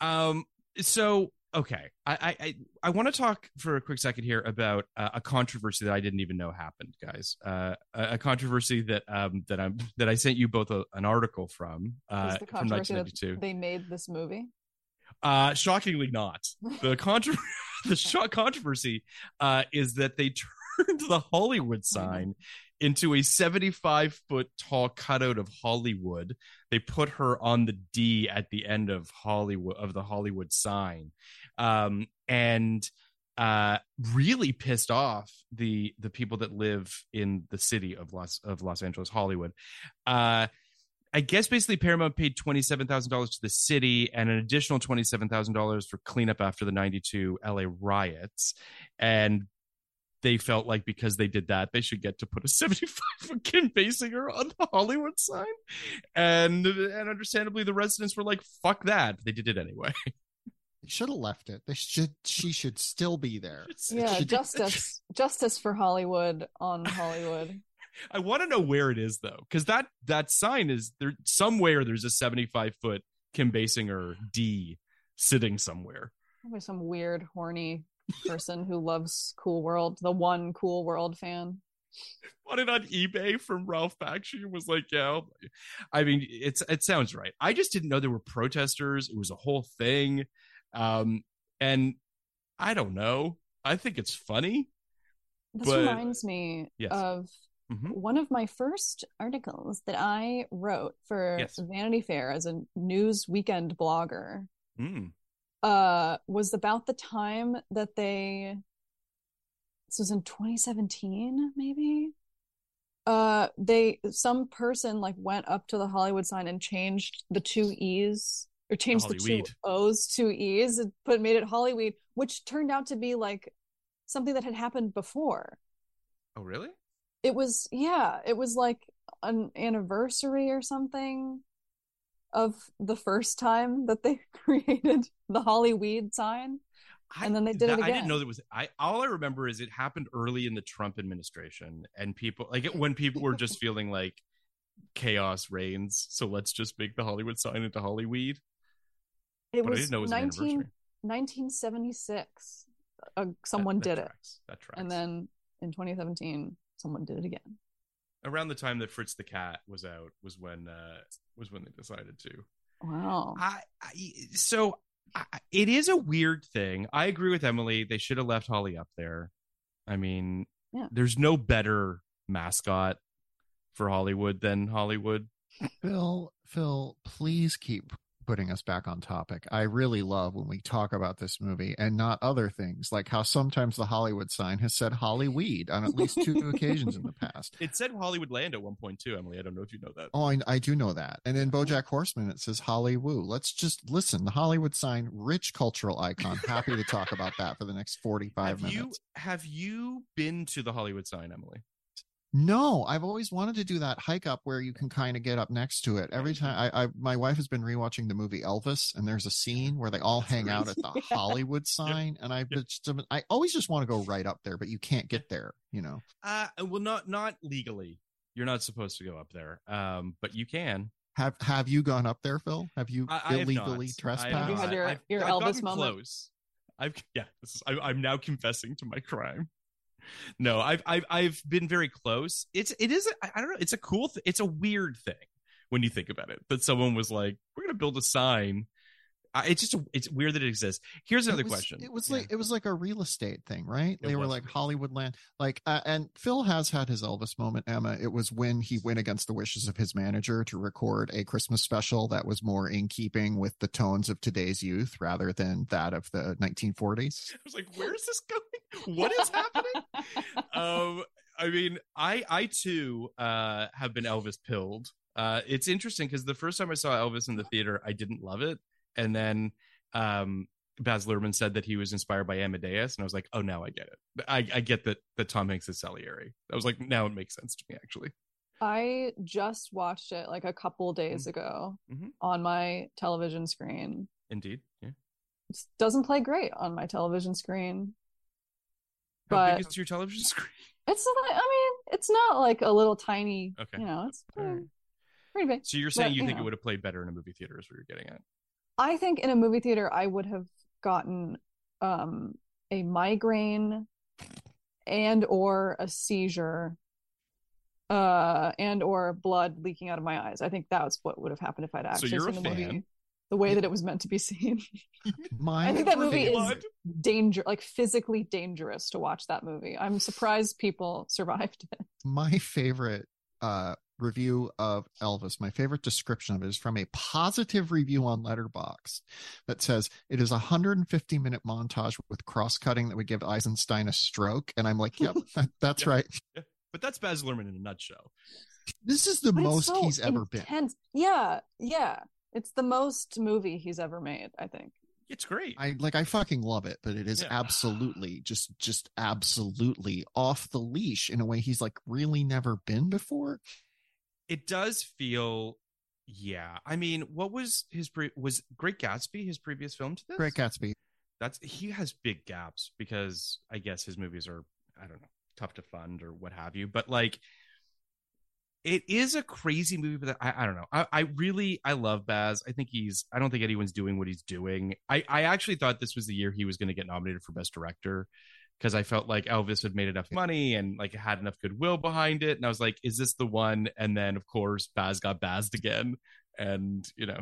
funny. Um. So okay, I I I, I want to talk for a quick second here about uh, a controversy that I didn't even know happened, guys. Uh, a, a controversy that um that I'm that I sent you both a, an article from uh
Is the
from
controversy that
1992.
they made this movie?
Uh, shockingly not. The contro- the shock controversy uh, is that they turned the Hollywood sign into a 75 foot tall cutout of Hollywood. They put her on the D at the end of Hollywood of the Hollywood sign, um, and uh, really pissed off the the people that live in the city of Los of Los Angeles, Hollywood. Uh, I guess basically Paramount paid twenty seven thousand dollars to the city and an additional twenty seven thousand dollars for cleanup after the ninety two LA riots, and they felt like because they did that, they should get to put a seventy five foot Kim Basinger on the Hollywood sign, and and understandably the residents were like, "Fuck that!" But they did it anyway.
They should have left it. They should she should still be there.
Yeah, justice, justice for Hollywood on Hollywood.
I want to know where it is though, because that that sign is there somewhere. There's a seventy five foot Kim Basinger D sitting somewhere.
Probably some weird, horny person who loves Cool World, the one Cool World fan.
bought it on eBay from Ralph Bakshi and was like, yeah. I mean, it's it sounds right. I just didn't know there were protesters. It was a whole thing. Um, and I don't know. I think it's funny.
This
But-
reminds me
Yes.
of
Mhm.
one of my first articles that I wrote for
Yes.
Vanity Fair as a news weekend blogger.
Mm.
Uh was about the time that they this was in 2017 maybe? Uh they some person like went up to the Hollywood sign and changed the two E's or changed the two O's to E's and put made it Hollyweed which turned out to be like something that had happened before.
Oh, really?
it was yeah it was like an anniversary or something of the first time that they created the Hollyweed sign
I,
And then they did it
that- I didn't know that was. I all I remember is it happened early in the Trump administration, and people like when people were just feeling like chaos reigns. So let's just make the Hollywood sign into Hollyweed.
it
But I
was
didn't know it was
19,
anniversary.
1976 uh, someone
That- that
did it
tracks. That tracks.
and then in 2017 someone did it again
around the time that Fritz the Cat was out was when uh was when they decided to.
wow
I, I so I, it is a weird thing. I agree with Emily. They should have left Holli up there. I mean,
Yeah.
there's no better mascot for Hollywood than Hollywood.
Phil, Phil, please keep putting us back on topic. I really love when we talk about this movie and not other things, like how sometimes the Hollywood sign has said Hollyweed on at least two occasions in the past.
It said Hollywood Land at one point too, Emily. I don't know if you know that.
Oh, I, I do know that. And in BoJack Horseman, it says Hollywoo. Let's just listen. The Hollywood sign, rich cultural icon. Happy to talk about that for the next forty-five
have you
minutes.
have you been to the Hollywood sign, Emily?
No, I've always wanted to do that hike up where you can kind of get up next to it. Every time I, I my wife has been rewatching the movie Elvis, and there's a scene where they all
That's
hang
right.
out at the
Yeah.
Hollywood sign, and I
Yep.
just I always just want to go right up there, but you can't get there. You know,
Uh well not not legally. You're not supposed to go up there. Um, but you can.
have have you gone up there, Phil? Have you
I, I have
illegally trespassed?
I
Have you had
not.
your-
I've,
your
I've
Elvis moment?
Close. I've yeah. This is, I, I'm now confessing to my crime. No, I've I've I've been very close. It's it is I don't know. It's a cool. Th- it's a weird thing when you think about it. That someone was like, "We're gonna build a sign." It's just a, it's weird that it exists. Here's another
It was-
question.
It was
Yeah.
like it was like a real estate thing, right?
It
they were like Hollywood land, like, uh, and Phil has had his Elvis moment. Emma, it was when he went against the wishes of his manager to record a Christmas special that was more in keeping with the tones of today's youth rather than that of the 1940s.
I was like, "Where's this going? What is happening?" um i mean i i too uh have been elvis pilled uh it's interesting because the first time i saw elvis in the theater i didn't love it and then um baz luhrmann said that he was inspired by amadeus and i was like oh now i get it i, I get that that tom hanks is salieri i was like now it makes sense to me actually
I just watched it like a couple days ago
Mhm.
on my television screen.
indeed yeah
It doesn't play great on my television screen.
how
But-
big is your television screen
It's not, I mean, it's not like a little tiny,
Okay.
you know, it's pretty,
right.
pretty big.
so you're saying
But,
you
you
think it would have played better in a movie theater is what you're getting at
I think in a movie theater, I would have gotten um, a migraine and or a seizure uh, and or blood leaking out of my eyes. I think that's what would have happened if I'd actually
you're
seen the
fan.
movie the way that it was meant to be seen. I think that movie is
Blood?
danger, like physically dangerous to watch that movie. I'm surprised people survived it.
my favorite uh review of Elvis, my favorite description of it is from a positive review on Letterboxd that says it is a 150 minute montage with cross cutting that would give Eisenstein a stroke. And I'm like, yep, that's
Yeah.
right.
but that's baz luhrmann in a nutshell
This is the
But
most
so
he's ever been.
intense. Yeah, yeah. It's the most movie he's ever made, I think.
it's great
I like I fucking love it, but it is
Yeah.
absolutely just just absolutely off the leash in a way he's like really never been before.
It does feel yeah. I mean what was his pre- was great gatsby his previous film to this?
Great Gatsby.
that's he has big gaps because i guess his movies are i don't know tough to fund or what have you but like it is a crazy movie but i, I don't know. I, I really i love baz. I think he's i don't think anyone's doing what he's doing. I i actually thought this was the year he was going to get nominated for best director because I felt like Elvis had made enough money and like had enough goodwill behind it. And I was like, is this the one? And then of course Baz got Bazed again. And you know.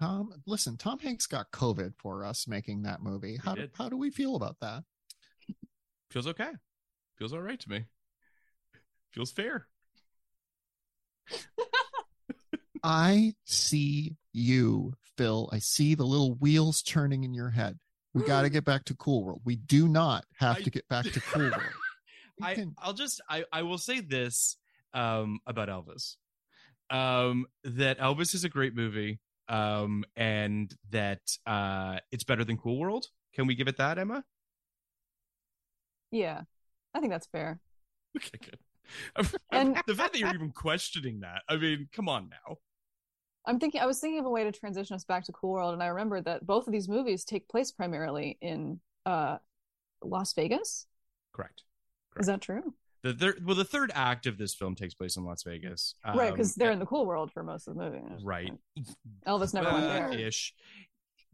Tom, listen, Tom Hanks got COVID for us making that movie. How do, how do we feel about that?
Feels okay. Feels all right to me. Feels fair.
I see you, Phil. I see the little wheels turning in your head. We got to get back to Cool World. We do not have
I,
to get back to Cool World.
I, can... I'll just I, I will say this um, about Elvis. Um, that Elvis is a great movie. Um, and that uh it's better than Cool World. Can we give it that, Emma?
Yeah. I think that's fair.
Okay, good. and the fact that you're even questioning that, I mean, come on now.
I'm thinking I was thinking of a way to transition us back to Cool World, and I remember that both of these movies take place primarily in uh, Las Vegas.
Correct.
Correct. Is that true?
The third, well, the third act of this film takes place in Las Vegas,
um, right? Because they're in the Cool World for most of the movie,
right?
Elvis never uh, went there.
Ish.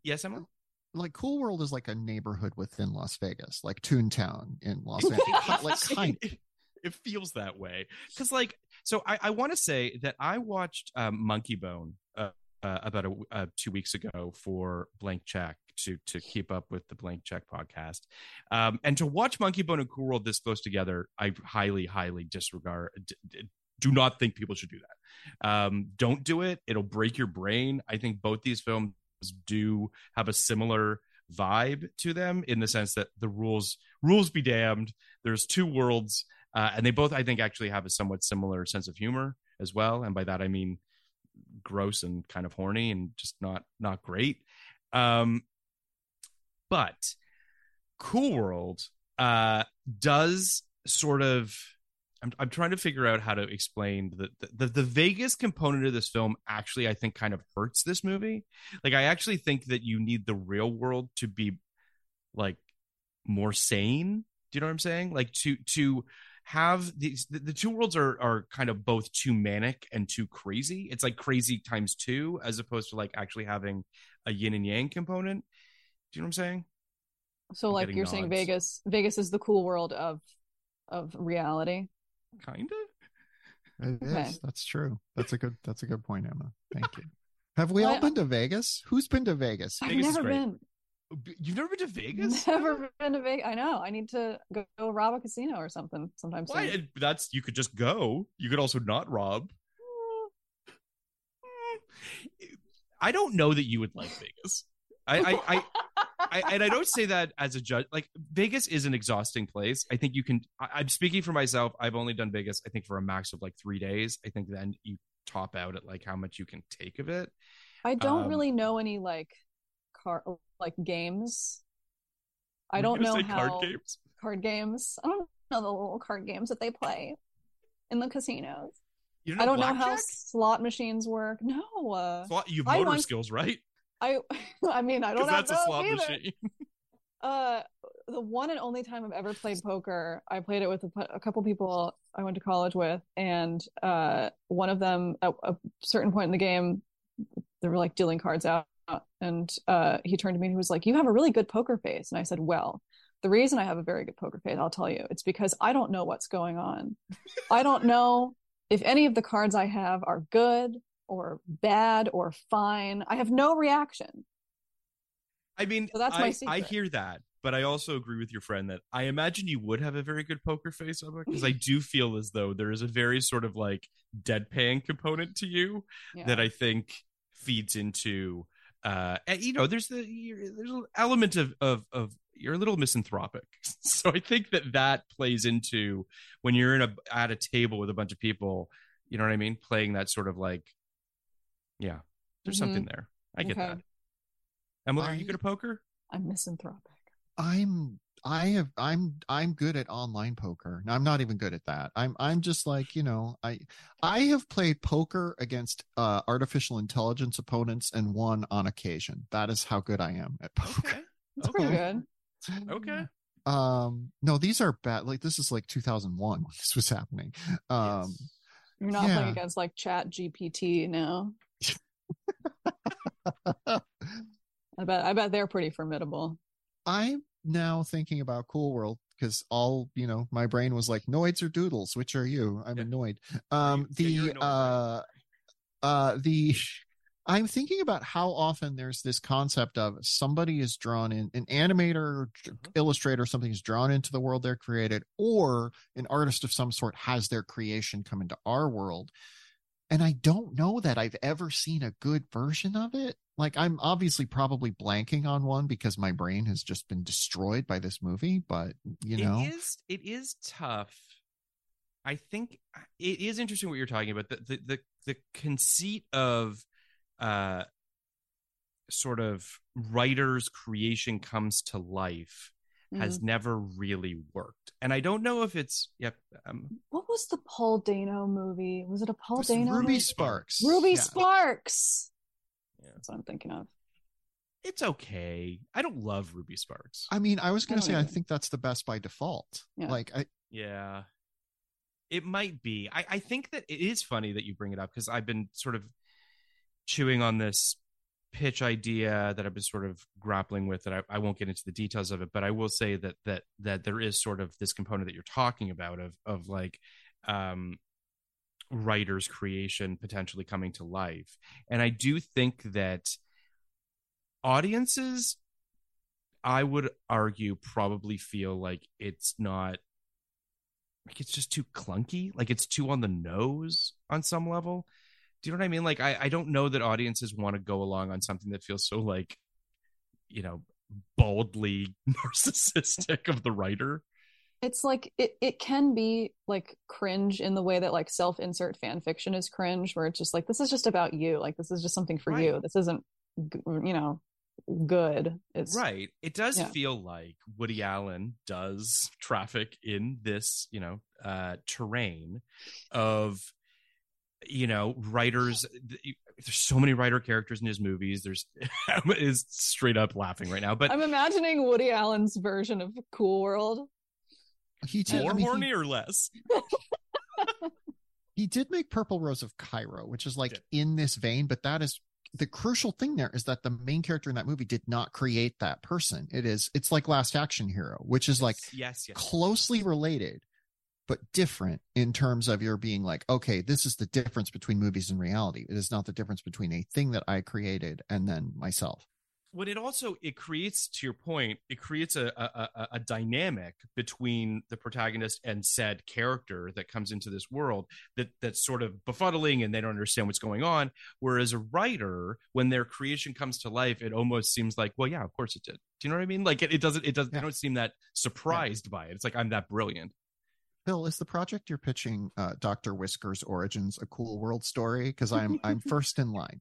Yes, Emma.
Like Cool World is like a neighborhood within Las Vegas, like Toontown in Las Vegas. like kind.
It, it feels that way because, like, so I, I want to say that I watched um, Monkeybone uh, uh, about a, uh, two weeks ago for Blank Check to to keep up with the Blank Check podcast, um, and to watch Monkeybone and Cool World this close together, I highly highly disregard. D- d- do not think people should do that. Um, don't do it; it'll break your brain. I think both these films do have a similar vibe to them in the sense that the rules rules be damned. There's two worlds, uh, and they both I think actually have a somewhat similar sense of humor as well. And by that I mean gross and kind of horny and just not not great. Um, but Cool World uh, does sort of. I'm, I'm trying to figure out how to explain the, the the Vegas component of this film. Actually, I think kind of hurts this movie. Like, I actually think that you need the real world to be like more sane. Do you know what I'm saying? Like to to have these the, the, two worlds are are kind of both too manic and too crazy. It's like crazy times two as opposed to like actually having a yin and yang component. Do you know what I'm saying?
So I'm like you're nods. saying Vegas Vegas is the cool world of of reality.
Kind
of. It okay. is. That's true. That's a good that's a good point, Emma. Thank you. Have we well, all been to Vegas? Who's been to Vegas?
I've
Vegas
never been.
You've never been to Vegas?
Never been to Vegas. I know. I need to go, go rob a casino or something sometime
Why?
soon.
That's you could just go. You could also not rob. I don't know that you would like Vegas. I, I, I, I, and I don't say that as a judge. Like Vegas is an exhausting place. I think you can. I, am speaking for myself. I've only done Vegas. I think for a max of like three days. I think then you top out at like how much you can take of it.
I don't um, really know any like like games. I don't know how
card games.
Card games. I don't know the little card games that they play in the casinos.
Know
I don't
blackjack?
know how slot machines work. No, uh,
slot, you have motor skills, right?
I, I mean, I don't have
that's a slot either. machine.
uh, the one and only time I've ever played poker, I played it with a, a couple people I went to college with, and uh, one of them at a certain point in the game, they were like dealing cards out, and uh, he turned to me and he was like, "You have a really good poker face." And I said, "Well, the reason I have a very good poker face, I'll tell you, it's because I don't know what's going on. I don't know if any of the cards I have are good or bad or fine. I have no reaction."
I mean, so that's my I, I hear that, but I also agree with your friend that I imagine you would have a very good poker face, because I do feel as though there is a very sort of like deadpan component to you yeah. that I think feeds into uh and, you know there's the there's an element of of of you're a little misanthropic. So i think that that plays into when you're in a at a table with a bunch of people you know what i mean? Playing that sort of like yeah there's mm-hmm. something there. I get okay. that. Emily are you good at poker?
I'm misanthropic.
I'm I have I'm I'm good at online poker. I'm not even good at that. I'm I'm just like, you know, I I have played poker against uh artificial intelligence opponents and won on occasion. That is how good I am at poker.
Okay.
That's okay. pretty good.
Okay.
Um no, these are bad like this is like 2001 when this was happening. Um yes.
You're not yeah. playing against like Chat GPT now. I bet I bet they're pretty formidable.
I now thinking about Cool World because all you know, my brain was like noids or doodles. Which are you? I'm
Yeah.
annoyed. Um,
Yeah,
the
annoyed,
uh, uh, the I'm thinking about how often there's this concept of somebody is drawn in, an animator,
Mhm.
illustrator, something is drawn into the world they're created, or an artist of some sort has their creation come into our world. And I don't know that I've ever seen a good version of it. Like, I'm obviously probably blanking on one because my brain has just been destroyed by this movie, but you know,
it is it is tough i think uh, it is interesting what you're talking about the the the, the conceit of uh sort of writer's creation comes to life has
Mm.
never really worked and i don't know if it's yep um
What was the Paul Dano movie? Was it a Paul
It was
Dano?
Ruby
movie?
Sparks.
Ruby
Yeah.
Sparks.
Yeah.
That's what I'm thinking of.
it's okay i don't love ruby sparks
I mean, I was going
I
to say,
don't
I think that's the best by default.
Yeah.
Like, I,
Yeah. It might be. I, I think that it is funny that you bring it up because I've been sort of chewing on this pitch idea that I've been sort of grappling with that I, I won't get into the details of it, but I will say that that that there is sort of this component that you're talking about of of like um writer's creation potentially coming to life. And I do think that audiences I would argue probably feel like it's not like it's just too clunky, like it's too on the nose on some level. Do you know what I mean? Like I, I don't know that audiences want to go along on something that feels so like, you know, baldly narcissistic of the writer.
It's like it it can be like cringe in the way that like self-insert fan fiction is cringe, where it's just like this is just about you, like this is just something for
Right.
you. This isn't, you know, good. It's
Right. It does
Yeah.
feel like Woody Allen does traffic in this, you know, uh terrain of you know, writers there's so many writer characters in his movies. There's is straight up laughing right now. But
I'm imagining Woody Allen's version of Cool World.
He did,
more
I mean, he-
horny or less?
he did make Purple Rose of Cairo, which is like
Did.
in this vein, but that is the crucial thing there is that the main character in that movie did not create that person. It is it's like Last Action Hero, which is like
yes, yes.
closely related but different in terms of your being like, okay, this is the difference between movies and reality. It is not the difference between a thing that I created and then myself.
What it also it creates, to your point, it creates a, a a- dynamic between the protagonist and said character that comes into this world that that's sort of befuddling and they don't understand what's going on. Whereas a writer, when their creation comes to life, it almost seems like, well, yeah, of course it did. Do you know what I mean? Like it, it doesn't it doesn't
Yeah.
they don't seem that surprised by it. It's like I'm that brilliant.
Phil, is the project you're pitching uh, Dr. Whisker's Origins a cool world story? Because I'm I'm first in line.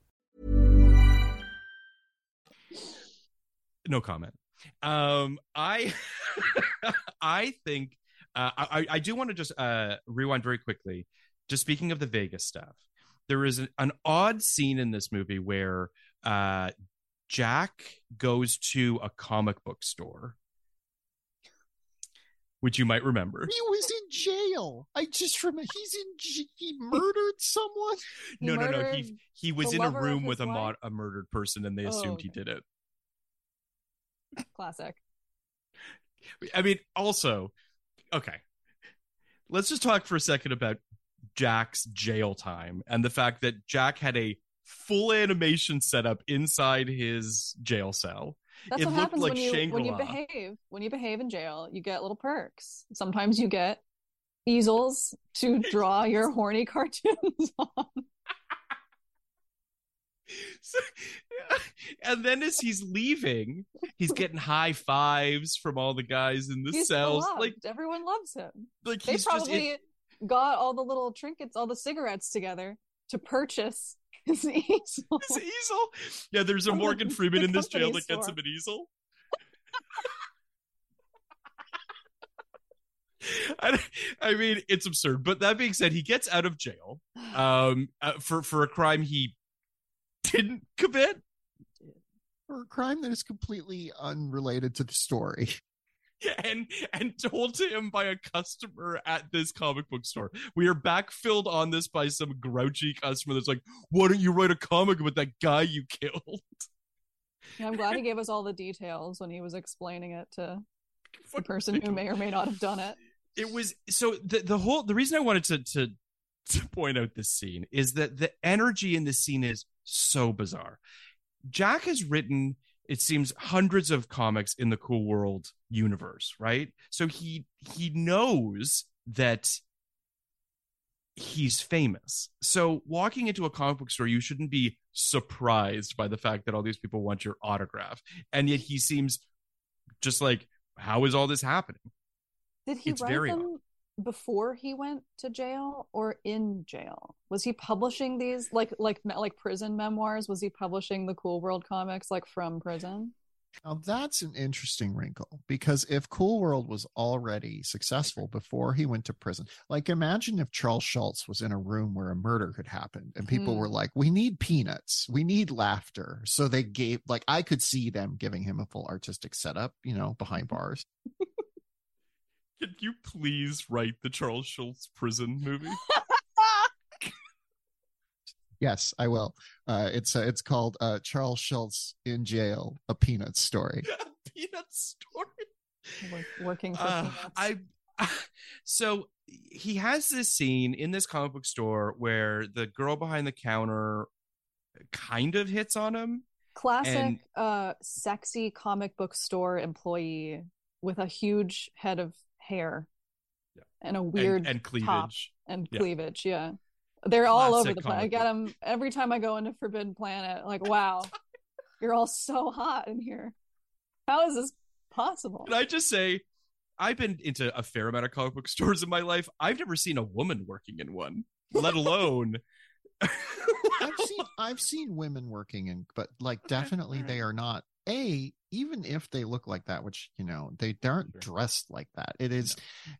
no comment. Um, I I think uh, I I do want to just uh rewind very quickly. Just speaking of the Vegas stuff, there is an, an odd scene in this movie where uh Jack goes to a comic book store, which you might remember.
He was in jail. I just remember he's in. He murdered someone.
He
No, no, no. He he was in a room with a mod, a murdered person, and they
Oh,
assumed he did it.
Classic.
I mean, also, okay. Let's just talk for a second about Jack's jail time and the fact that Jack had a full animation setup inside his jail cell.
That's
it
what
looked
happens
like
when you when you behave. When you behave in jail, you get little perks. Sometimes you get easels to draw your horny cartoons on.
So- and then as he's leaving, he's getting high fives from all the guys in the
He's
cells.
beloved.
Like,
everyone loves him.
like
They probably got all the little trinkets, all the cigarettes together to purchase his easel.
his easel. Yeah, there's a Morgan Freeman in this jail that gets him an easel. I, I mean, it's absurd. But that being said, he gets out of jail um, uh, for for a crime he didn't commit.
For a crime that is completely unrelated to the story.
and and told to him by a customer at this comic book store. We are backfilled on this by some grouchy customer that's like, "Why don't you write a comic about that guy you killed?"
And I'm glad he gave us all the details when he was explaining it to the person who may or may not have done it.
It was so the the whole the reason I wanted to to to point out this scene is that the energy in this scene is so bizarre. Jack has written it seems hundreds of comics in the cool world universe right? So he he knows that he's famous. So walking into a comic book store you shouldn't be surprised by the fact that all these people want your autograph. And yet he seems just like how is all this happening?
Did he
It's
write
very
them before he went to jail or in jail? Was he publishing these like like like prison memoirs? Was he publishing the Cool World comics like from prison?
Now that's an interesting wrinkle because if Cool World was already successful before he went to prison, like imagine if Charles Schulz was in a room where a murder had happened and people
Hmm.
were like, "We need peanuts, we need laughter," so they gave like I could see them giving him a full artistic setup, you know, behind bars.
Can you please write the charles schulz prison movie
Yes, I will. Uh, it's uh, it's called uh, Charles Schulz in jail, a peanut story.
peanut story
Work, working for
Uh,
peanuts.
I so he has this scene in this comic book store where the girl behind the counter kind of hits on him.
Classic
and-
uh sexy comic book store employee with a huge head of hair
Yeah.
and a weird
and,
top
cleavage.
and
Yeah.
cleavage. Yeah. They're all over the place. I get them every time I go into Forbidden Planet. Like, wow, you're all so hot in here. How is this possible?
Can I just say, I've been into a fair amount of comic book stores in my life. I've never seen a woman working in one, let alone.
I've seen I've seen women working in, but like definitely they are not a even if they look like that, which you know they aren't
Sure.
dressed like that. It is,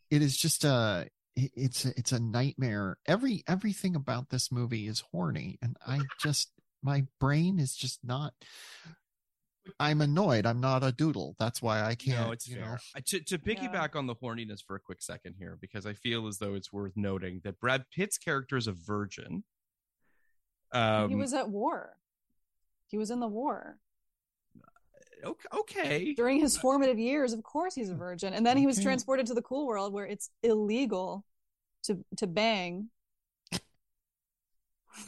it is just a it's a, it's a nightmare. Every everything about this movie is horny, and I just my brain is just not. I'm annoyed. I'm not a doodle. That's why I can't.
no, it's
you
fair.
know.
I- To, to piggyback on the horniness for a quick second here, because I feel as though it's worth noting that Brad Pitt's character is a virgin. Um,
he was at war. He was in the war.
Okay.
During his formative years, of course he's a virgin. And then he was
Okay.
transported to the cool world where it's illegal to to bang.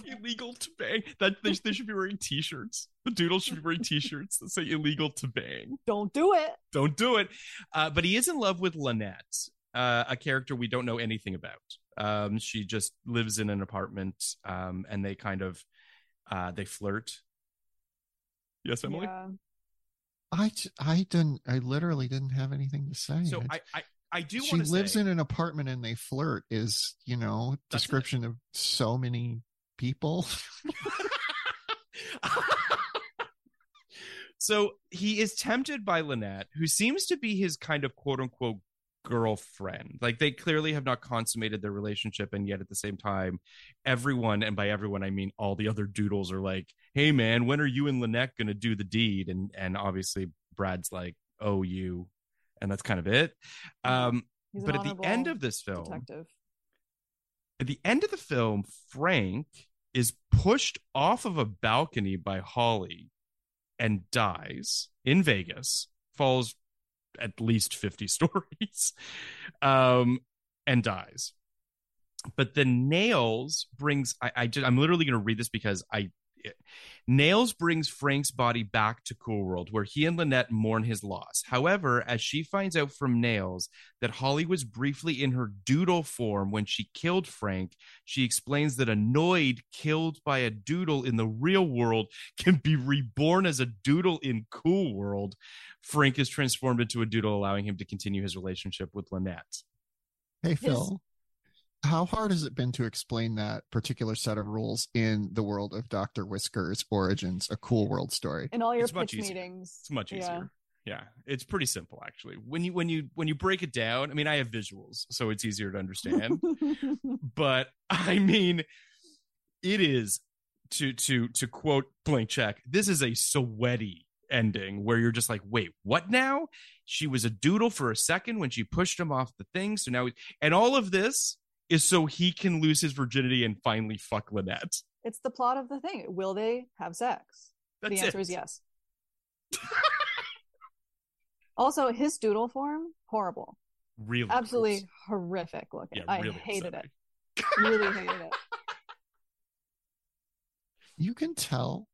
illegal to bang. That they, they should be wearing T-shirts. The doodles should be wearing T-shirts that say "illegal to bang."
Don't do it.
Don't do it. Uh, but he is in love with Lonette, uh, a character we don't know anything about. Um, she just lives in an apartment, um, and they kind of uh, they flirt. Yes, Emily.
Yeah.
I I didn't. I literally didn't have anything to say.
So
I-
I, I do.
she lives
say,
in an apartment and they flirt is you know
That's it.
description of so many people
so he is tempted by Lonette, who seems to be his kind of quote unquote girlfriend. Like they clearly have not consummated their relationship, and yet at the same time, everyone, and by everyone I mean all the other doodles, are like, "Hey man, when are you and Lonette gonna do the deed?" And and obviously Brad's like, "Oh, you," and that's kind of it. Um, but at the end of this film,
detective.
at the end of the film, Frank is pushed off of a balcony by Holli and dies in Vegas, falls at least 50 stories, um, and dies. But the nails brings I, I just I'm literally gonna read this because I Nails brings Frank's body back to Cool World, where he and Lonette mourn his loss. However, as she finds out from Nails that Holli was briefly in her doodle form when she killed Frank, she explains that a Noid killed by a doodle in the real world can be reborn as a doodle in Cool World. Frank is transformed into a doodle, allowing him to continue his relationship with Lonette.
Hey, Phil. How hard has it been to explain that particular set of rules in the world of Dr. Whisker's Origins, a cool world story?
In all your
It's
pitch
easier.
meetings.
It's much easier. Yeah, it's pretty simple actually. When you when you when you break it down, I mean, I have visuals, so it's easier to understand. but I mean, it is to to to quote blank check. This is a sweaty ending where you're just like, wait, what now? She was a doodle for a second when she pushed him off the thing. So now, and all of this is so he can lose his virginity and finally fuck Lonette.
It's the plot of the thing. Will they have sex?
That's
the answer
it.
is yes. also, his doodle form, horrible.
Really,
Absolutely
gross.
horrific looking.
Yeah,
I hated
upsetting.
it. Really hated it.
you can tell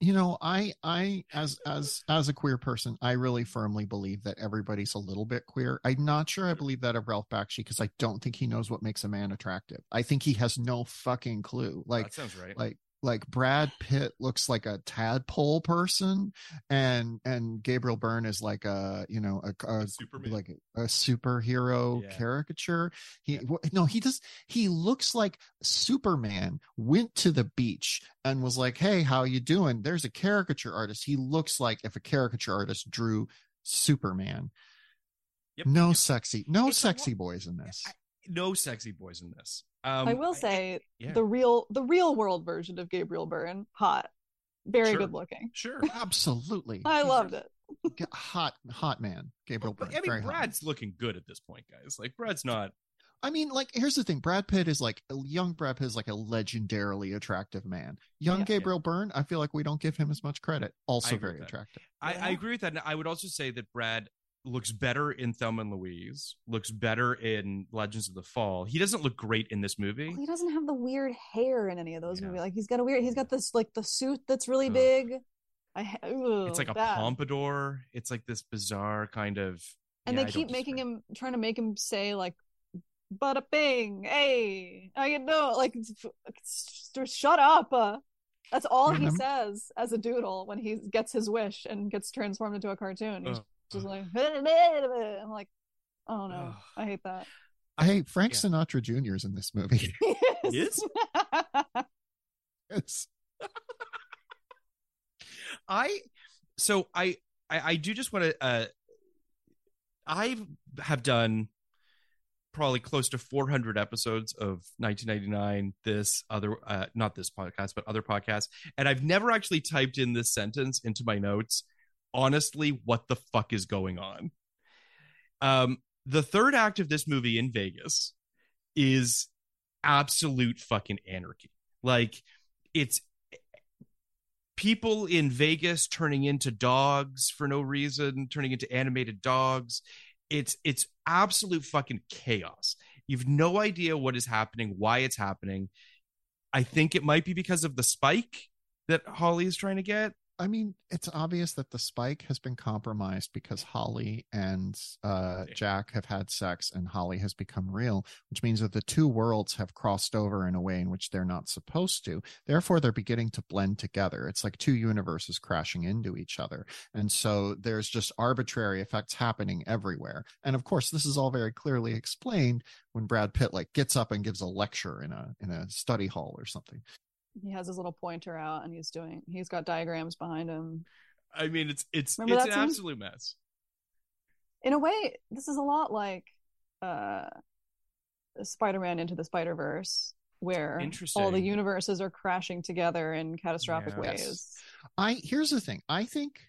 you know i i as as as a queer person i really firmly believe that everybody's a little bit queer. I'm not sure i believe that of ralph bakshi because i don't think he knows what makes a man attractive. I think he has no fucking clue. Like
that sounds right.
like like Brad Pitt looks like a tadpole person, and and Gabriel Byrne is like a you know a, a like a, a superhero
Yeah.
caricature. He wh- no he does he looks like Superman went to the beach and was like, hey, how you doing? There's a caricature artist. He looks like if a caricature artist drew Superman.
Yep,
No
yep.
sexy, no
It's
sexy boys in this.
no sexy boys in this. Um,
I will say
yeah.
the real the real world version of Gabriel Byrne, hot. Very
Sure.
good looking.
sure.
Absolutely,
I loved it.
Hot, hot man, Gabriel
But,
Byrne.
I mean,
very hot.
Brad's looking good at this point, guys. Like Brad's not.
I mean, like, here's the thing: Brad Pitt is like young Brad Pitt is like a legendarily attractive man. Young
Yeah.
Gabriel Byrne, I feel like we don't give him as much credit. Also very attractive.
I,
Yeah.
I agree with that. And I would also say that Brad looks better in Thelma and Louise. Looks better in Legends of the Fall. He doesn't look great in this movie.
Well, he doesn't have the weird hair in any of those
Yeah.
movies. Like he's got a weird. He's got this like the suit that's really
Ugh.
big. I. ha- ugh,
It's like a
bad.
pompadour. It's like this bizarre kind of.
and
yeah,
they keep making
disagree.
him trying to make him say like "But a bing hey I you doing like s- s- shut up uh, that's all he says as a doodle when he gets his wish and gets transformed into a cartoon he's
Ugh.
Just like i'm like oh no
Ugh.
i hate that
I hate Frank
yeah.
Sinatra Jr. is in this movie.
Is?
Yes.
I so I I, I do just want to uh I have done probably close to 400 episodes of 1999 this other uh not this podcast but other podcasts and I've never actually typed in this sentence into my notes honestly what the fuck is going on um the third act of this movie in Vegas is absolute fucking anarchy like it's people in Vegas turning into dogs for no reason, turning into animated dogs. It's it's absolute fucking chaos. You've no idea what is happening, why it's happening. I think it might be because of the spike that Holli is trying to get.
I mean, it's obvious that the spike has been compromised because Holli and uh, Jack have had sex and Holli has become real, which means that the two worlds have crossed over in a way in which they're not supposed to. Therefore, they're beginning to blend together. It's like two universes crashing into each other. And so there's just arbitrary effects happening everywhere. And of course, this is all very clearly explained when Brad Pitt like gets up and gives a lecture in a in a study hall or something.
He has his little pointer out and he's doing he's got diagrams behind him
I mean, it's it's
Remember
it's an
scene?
absolute mess.
in a way this is a lot like uh spider-man into the spider-verse where all the universes are crashing together in catastrophic
Yeah.
Yes.
ways
I here's the thing. I think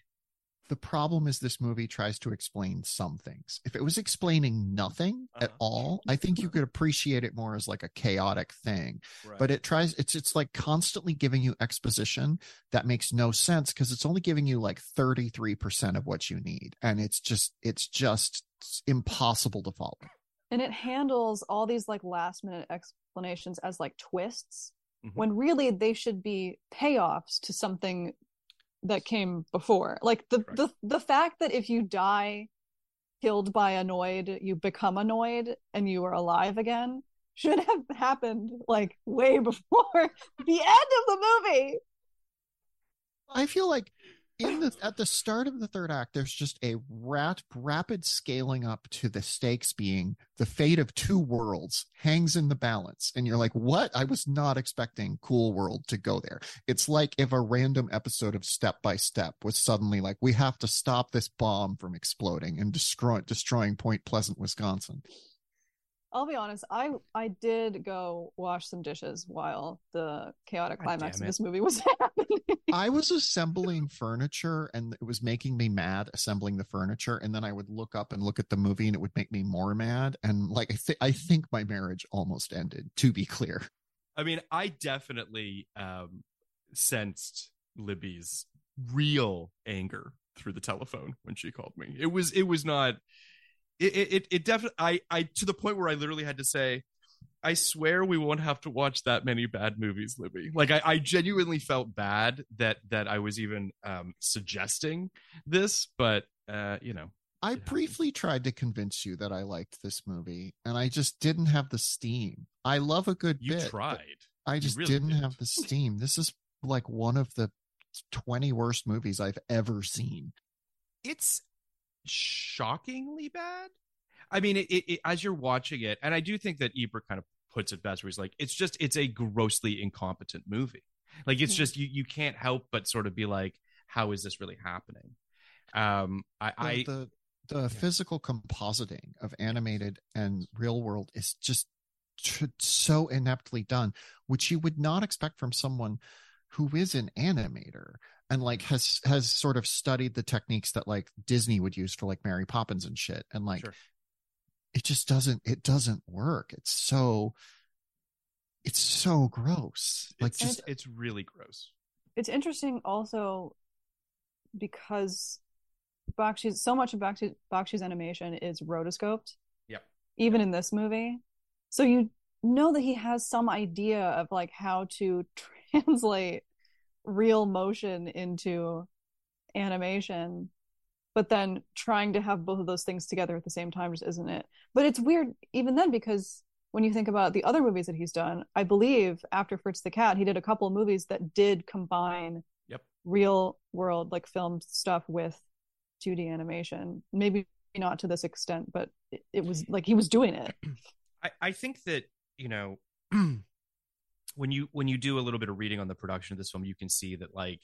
the problem is this movie tries to explain some things. If it was explaining nothing at
Uh-huh.
all, I think you could appreciate it more as like a chaotic thing.
Right.
But it tries it's it's like constantly giving you exposition that makes no sense because it's only giving you like 33% of what you need. And it's just it's just impossible to follow.
and it handles all these like last minute explanations as like twists
Mhm.
when really they should be payoffs to something that came before. Like the
Correct.
the the fact that if you die killed by annoyed, you become annoyed and you are alive again should have happened like way before the end of the movie.
I feel like in the at the start of the third act, there's just a rat, rapid scaling up to the stakes being the fate of two worlds hangs in the balance, and you're like, "What? I was not expecting Cool World to go there." It's like if a random episode of Step by Step was suddenly like, "We have to stop this bomb from exploding and destroy destroying Point Pleasant, Wisconsin."
I'll be honest, I I did go wash some dishes while the chaotic climax of this movie was happening.
I was assembling furniture and it was making me mad assembling the furniture. And then I would look up and look at the movie and it would make me more mad. And like, I, th- I think my marriage almost ended, to be clear.
I mean, I definitely um, sensed Libby's real anger through the telephone when she called me. It was it was not it it it definitely I I to the point where I literally had to say I swear we won't have to watch that many bad movies, Libby. Like I, I genuinely felt bad that that I was even um suggesting this, but uh, you know,
I briefly tried to convince you that I liked this movie and I just didn't have the steam. I love a good
you
bit.
tried.
I just
really
didn't
did.
have the steam. This is like one of the 20 worst movies I've ever seen.
it's shockingly bad. I mean, it, it, it- as you're watching it, and I do think that Ebert kind of puts it best, where he's like, it's just it's a grossly incompetent movie. Like it's
Mhm.
just you you can't help but sort of be like, how is this really happening? Um, I,
the
I
the, the physical compositing of animated and real world is just tr- so ineptly done, which you would not expect from someone who is an animator and like has has sort of studied the techniques that like Disney would use for like Mary Poppins and shit, and like
Sure.
It just doesn't it doesn't work. It's so it's so gross. Like
it's
just
just it's really gross.
it's interesting also because Bakshi's so much of Bakshi, Bakshi's animation is rotoscoped,
Yep.
even in this movie. So you know that he has some idea of like how to translate real motion into animation, but then trying to have both of those things together at the same time just isn't it. But it's weird even then because when you think about the other movies that he's done, I believe after Fritz the Cat, he did a couple of movies that did combine
Yep.
real world like filmed stuff with 2D animation. Maybe not to this extent, but it, it was like he was doing it.
I, I think that you know when you when you do a little bit of reading on the production of this film you can see that like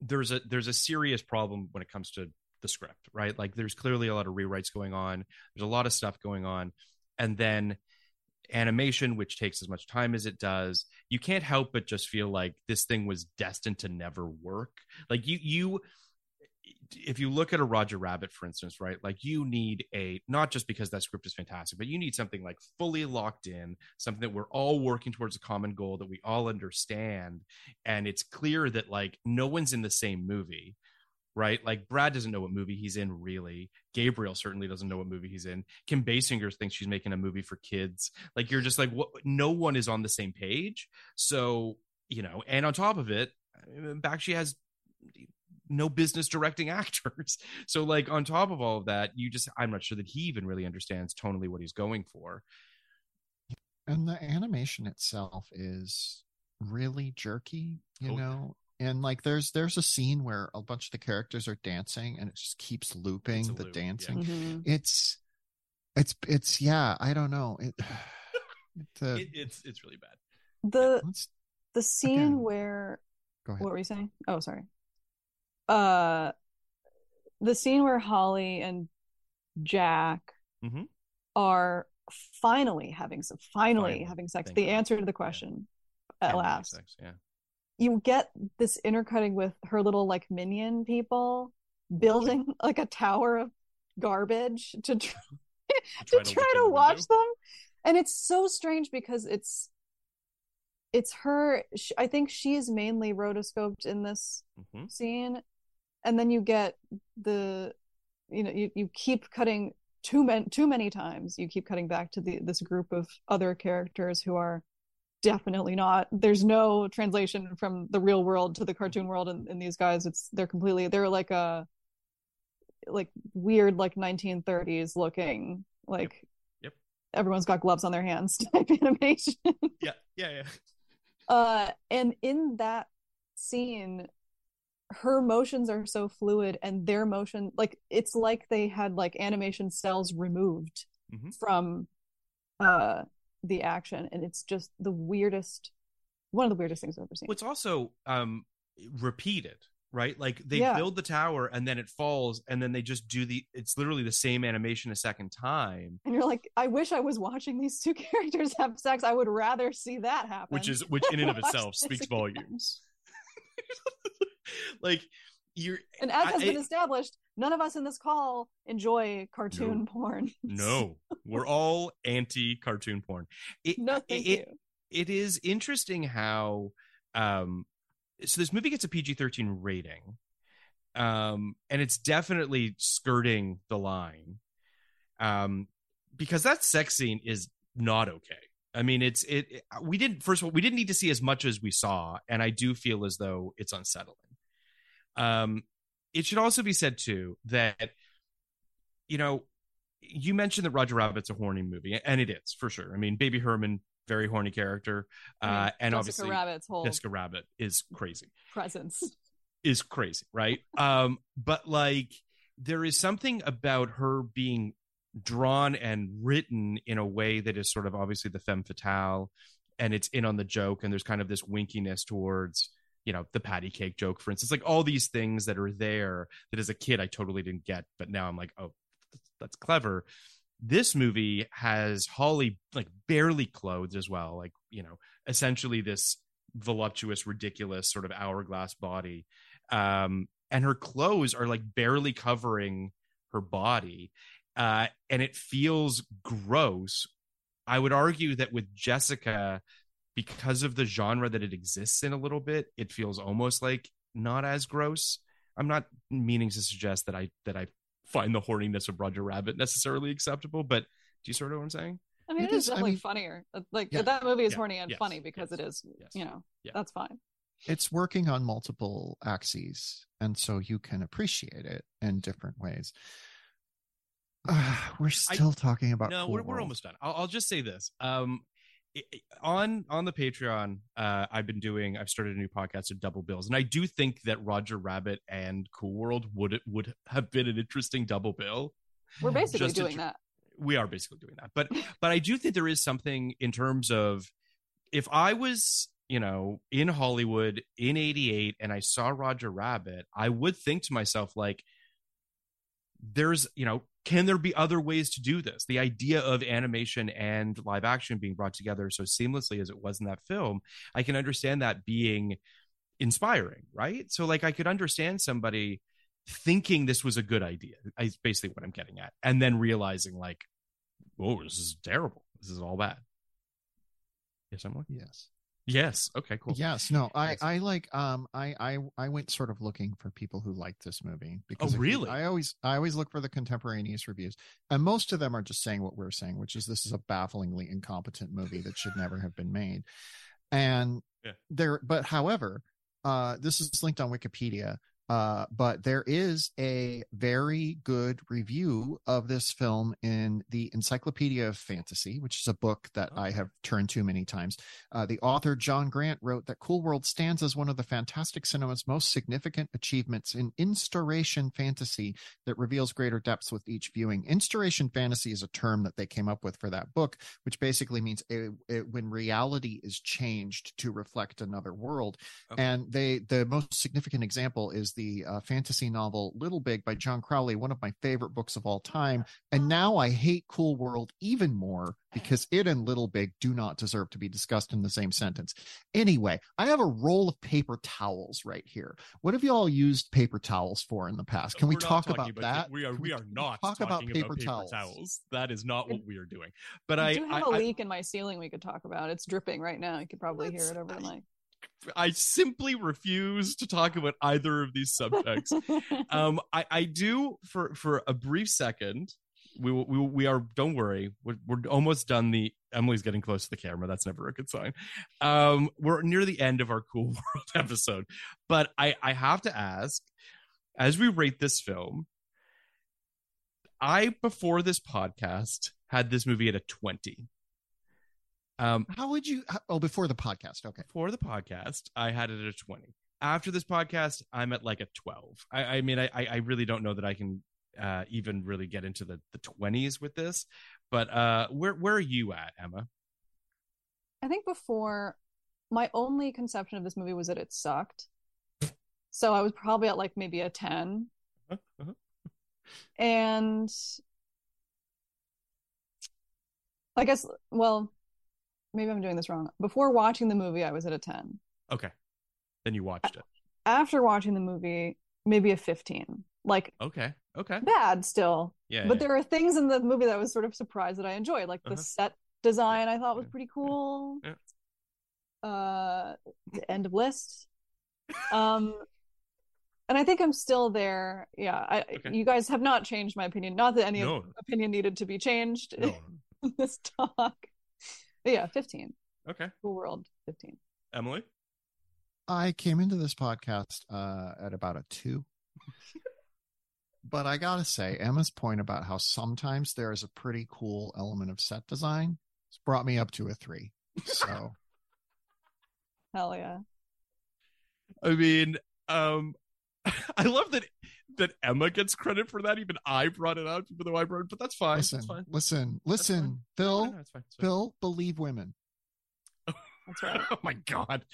there's a there's a serious problem when it comes to the script right? Like there's clearly a lot of rewrites going on. There's a lot of stuff going on. And then animation which takes as much time as it does. You can't help but just feel like this thing was destined to never work. Like you you if you look at a Roger Rabbit, for instance, right, like you need a not just because that script is fantastic, but you need something like fully locked in, something that we're all working towards a common goal that we all understand, and it's clear that like no one's in the same movie, right? Like Brad doesn't know what movie he's in, really. Gabriel certainly doesn't know what movie he's in. Kim Basinger thinks she's making a movie for kids. Like you're just like, what? No one is on the same page. So you know, and on top of it, Bakshi has no business directing actors. So like on top of all of that, you just I'm not sure that he even really understands tonally what he's going for.
and the animation itself is really jerky you
Oh,
know and like there's there's a scene where a bunch of the characters are dancing and it just keeps looping the
loop, yeah.
dancing
Mhm.
it's it's it's yeah i don't know it, the,
It, it's it's really bad.
The
let's
the scene
Again.
where
go ahead
what were you saying? Oh, sorry. Uh, the scene where Holli and Jack
Mhm.
are finally having some finally,
Finally.
having sex. The
God.
answer to the question at
Anime
last.
sex, yeah.
You get this intercutting with her little like minion people building like a tower of garbage to try, to
try to
try to watch
window.
them and it's so strange because it's it's her sh- i think she is mainly rotoscoped in this
Mhm.
scene and then you get the you know you, you keep cutting too many too many times you keep cutting back to the this group of other characters who are definitely not. There's no translation from the real world to the cartoon world in, in these guys. It's they're completely they're like a like weird like 1930s looking like
Yep.
everyone's got gloves on their hands type animation.
Yeah, yeah, yeah.
uh and in that scene her motions are so fluid and their motion like it's like they had like animation cells removed
Mhm.
from uh the action and it's just the weirdest one of the weirdest things i've ever seen
it's also um repeated, right? Like they
Yeah.
build the tower and then it falls, and then they just do the. It's literally the same animation a second time,
and you're like i wish i was watching these two characters have sex i would rather see that happen
which is which in and of itself speaks volumes. like you're
and as
I-
has been established none of us in this call enjoy cartoon
No.
porn
no, we're all anti cartoon porn. It,
no thank
it,
you
it is interesting how um so this movie gets a PG-13 rating. Um and it's definitely skirting the line. Um because that sex scene is not okay. I mean it's it, it- we didn't first of all we didn't need to see as much as we saw and I do feel as though it's unsettling. Um it should also be said too that you know you mentioned that Roger Rabbit's a horny movie, and it is for sure. I mean, Baby Herman, very horny character,
I mean,
uh, and
Jessica
obviously
Rabbit's whole
Jessica Rabbit is crazy,
presence
is crazy, right? um, but like there is something about her being drawn and written in a way that is sort of obviously the femme fatale, and it's in on the joke, and there's kind of this winkiness towards you know the patty cake joke for instance like all these things that are there that as a kid i totally didn't get but now i'm like oh that's clever. This movie has holli like barely clothed as well like you know essentially this voluptuous ridiculous sort of hourglass body um and her clothes are like barely covering her body uh and it feels gross. I would argue that with jessica because of the genre that it exists in a little bit it feels almost like not as gross i'm not meaning to suggest that i that i find the horniness of roger rabbit necessarily acceptable but do you sort of what i'm saying
I mean,
It
it is
is- I
definitely
mean-
funnier. Uh, Like
Yeah.
that movie is
Yeah.
horny and
Yes.
funny because
Yes.
it is.
Yes.
You know,
Yeah.
that's fine.
it's working on multiple axes and so you can appreciate it in different ways we're still talking about
no
Cool
we're, we're almost done I'll, I'll just say this um i- i- on on the patreon uh i've been doing i've started a new podcast of double bills and i do think that roger rabbit and cool world would would have been an interesting double bill.
We're basically
Just
doing
tr-
that.
we are basically doing that. But but i do think there is something in terms of if i was you know in hollywood in 88 and i saw roger rabbit i would think to myself like there's you know can there be other ways to do this? The idea of animation and live action being brought together so seamlessly as it was in that film i can understand that being inspiring right? So like i could understand somebody thinking this was a good idea is basically what i'm getting at and then realizing like oh this is terrible. This is all bad. Yes i'm like
yes
yes okay cool
Yes, no, I I like um I I I went sort of looking for people who liked this movie because
Oh, really?
I always I always look for the contemporaneous reviews, and most of them are just saying what we're saying, which is this is a bafflingly incompetent movie that should never have been made, and
Yeah.
there. But however, uh, this is linked on Wikipedia. Uh, but there is a very good review of this film in the Encyclopedia of Fantasy, which is a book that I have turned to many times. Uh, the author, John Grant, wrote that Cool World stands as one of the fantastic cinema's most significant achievements in instauration fantasy that reveals greater depths with each viewing. Instauration fantasy is a term that they came up with for that book, which basically means it, it, when reality is changed to reflect another world.
Okay.
And they, the most significant example is the uh, fantasy novel Little Big by John Crowley, one of my favorite books of all time. And now I hate Cool World even more because it and Little Big do not deserve to be discussed in the same sentence. Anyway, I have a roll of paper towels right here. What have you all used paper towels for in the past? Can we
We're not
talk
talking
about that?
we are
Can
we are not
talk
talking
about paper
towels.
towels.
that is not what we are doing but
I,
i
do have
I-
a
I-
leak in my ceiling we could talk about. It's dripping right now. You could probably hear it over the mic.
I simply refuse to talk about either of these subjects. um, I, I do for for a brief second we we we are. Don't worry, we're, we're almost done. The Emily's getting close to the camera. That's never a good sign. Um, we're near the end of our Cool World episode, but I I have to ask, as we rate this film, I before this podcast had this movie at a twenty. Um,
How would you? Oh, before the podcast. Okay.
for the podcast, I had it at a 20. After this podcast, I'm at like a 12. I, I mean, I, I I really don't know that I can uh, even really get into the, the 20s with this. But uh, where where are you at, Emma?
I think before my only conception of this movie was that it sucked. So I was probably at like maybe a 10.
Uh-huh.
And I guess, well, maybe I'm doing this wrong. Before watching the movie, I was at a 10.
Okay. Then you watched it.
After watching the movie, maybe a 15. Like
Okay. Okay.
bad still.
Yeah.
but
yeah.
there are things in the movie that I was sort of surprised that I enjoyed. Like the
Uh-huh.
set design I thought was pretty cool.
Yeah.
Uh the end of list. Um and I think I'm still there. Yeah, I
Okay.
you guys have not changed my opinion. Not that any
No.
opinion needed to be changed
no.
in this talk. But yeah, 15.
Okay.
Cool world 15.
Emily?
I came into this podcast uh, at about a two. but I gotta say, Emma's point about how sometimes there is a pretty cool element of set design has brought me up to a three. So
Hell yeah.
I mean, um, I love that that Emma gets credit for that. Even I brought it up, even though I brought it, but that's fine.
listen,
that's fine.
listen,
That's
listen,
fine.
Bill,
No, no, it's fine. It's fine.
Bill, believe women.
That's right.
oh my god.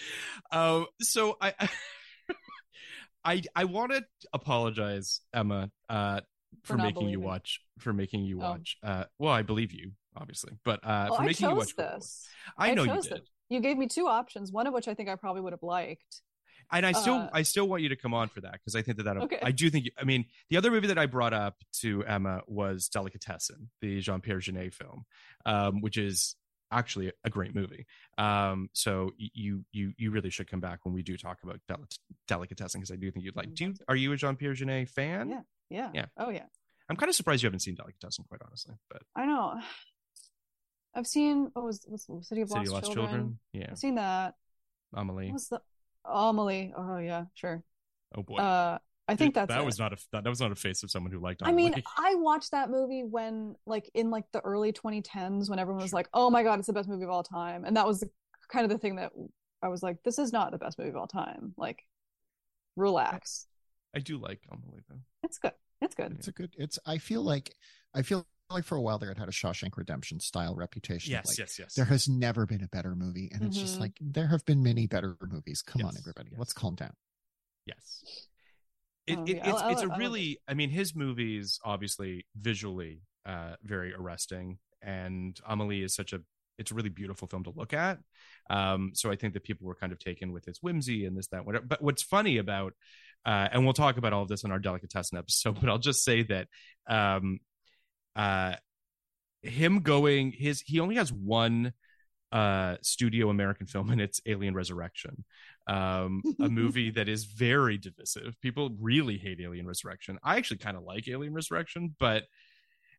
Um, so I, I, I want to apologize, Emma, uh, for,
For
making you watch for making you
Oh.
watch. Uh, well, I believe you, obviously, but uh,
Well,
for
I
making you watch.
This.
I know you
chose
did.
it. You gave me two options, one of which I think I probably would have liked.
And I still
Uh,
I still want you to come on for that because I think that that
Okay.
I do think I mean the other movie that I brought up to Emma was Delicatessen, the Jean Pierre Jeunet film, um, which is actually a great movie. Um, so you you you really should come back when we do talk about Del- Delicatessen because I do think you'd like. Do you, are you a Jean Pierre Jeunet fan?
Yeah. Yeah.
Yeah.
Oh yeah.
I'm kind of surprised you haven't seen Delicatessen, quite honestly. But
I know. I've seen what was what's the City of
City
Lost,
Lost
Children.
Children, yeah,
I've seen that.
Amelie.
What was the Amelie? Oh yeah, sure.
Oh boy,
Uh, I think
Dude,
that's
that
it.
was not a that, that was not a face of someone who liked.
I mean, I watched that movie when, like, in like the early 2010s, when everyone was like, "Oh my god, it's the best movie of all time," and that was the, kind of the thing that I was like, "This is not the best movie of all time." Like, relax.
I do like Amelie though.
It's good. It's good.
It's a good. It's. I feel like. I feel like for a while there, it had a Shawshank Redemption style reputation.
Yes,
like,
yes, yes.
There has never been a better movie, and it's just
Mhm.
like there have been many better movies. Come on, everybody,
yes.
let's calm down.
Yes. It,
Oh,
it,
yeah, I-
it's
I
it's a
love- I love
really I mean his movies obviously visually uh very arresting and Amelie is such a it's a really beautiful film to look at. Um so I think that people were kind of taken with its whimsy and this that whatever. But what's funny about uh and we'll talk about all of this on our delicatessen episode, but I'll just say that um uh him going his he only has one uh studio american film and it's alien resurrection. Um a movie that is very divisive. People really hate alien resurrection. I actually kind of like alien resurrection but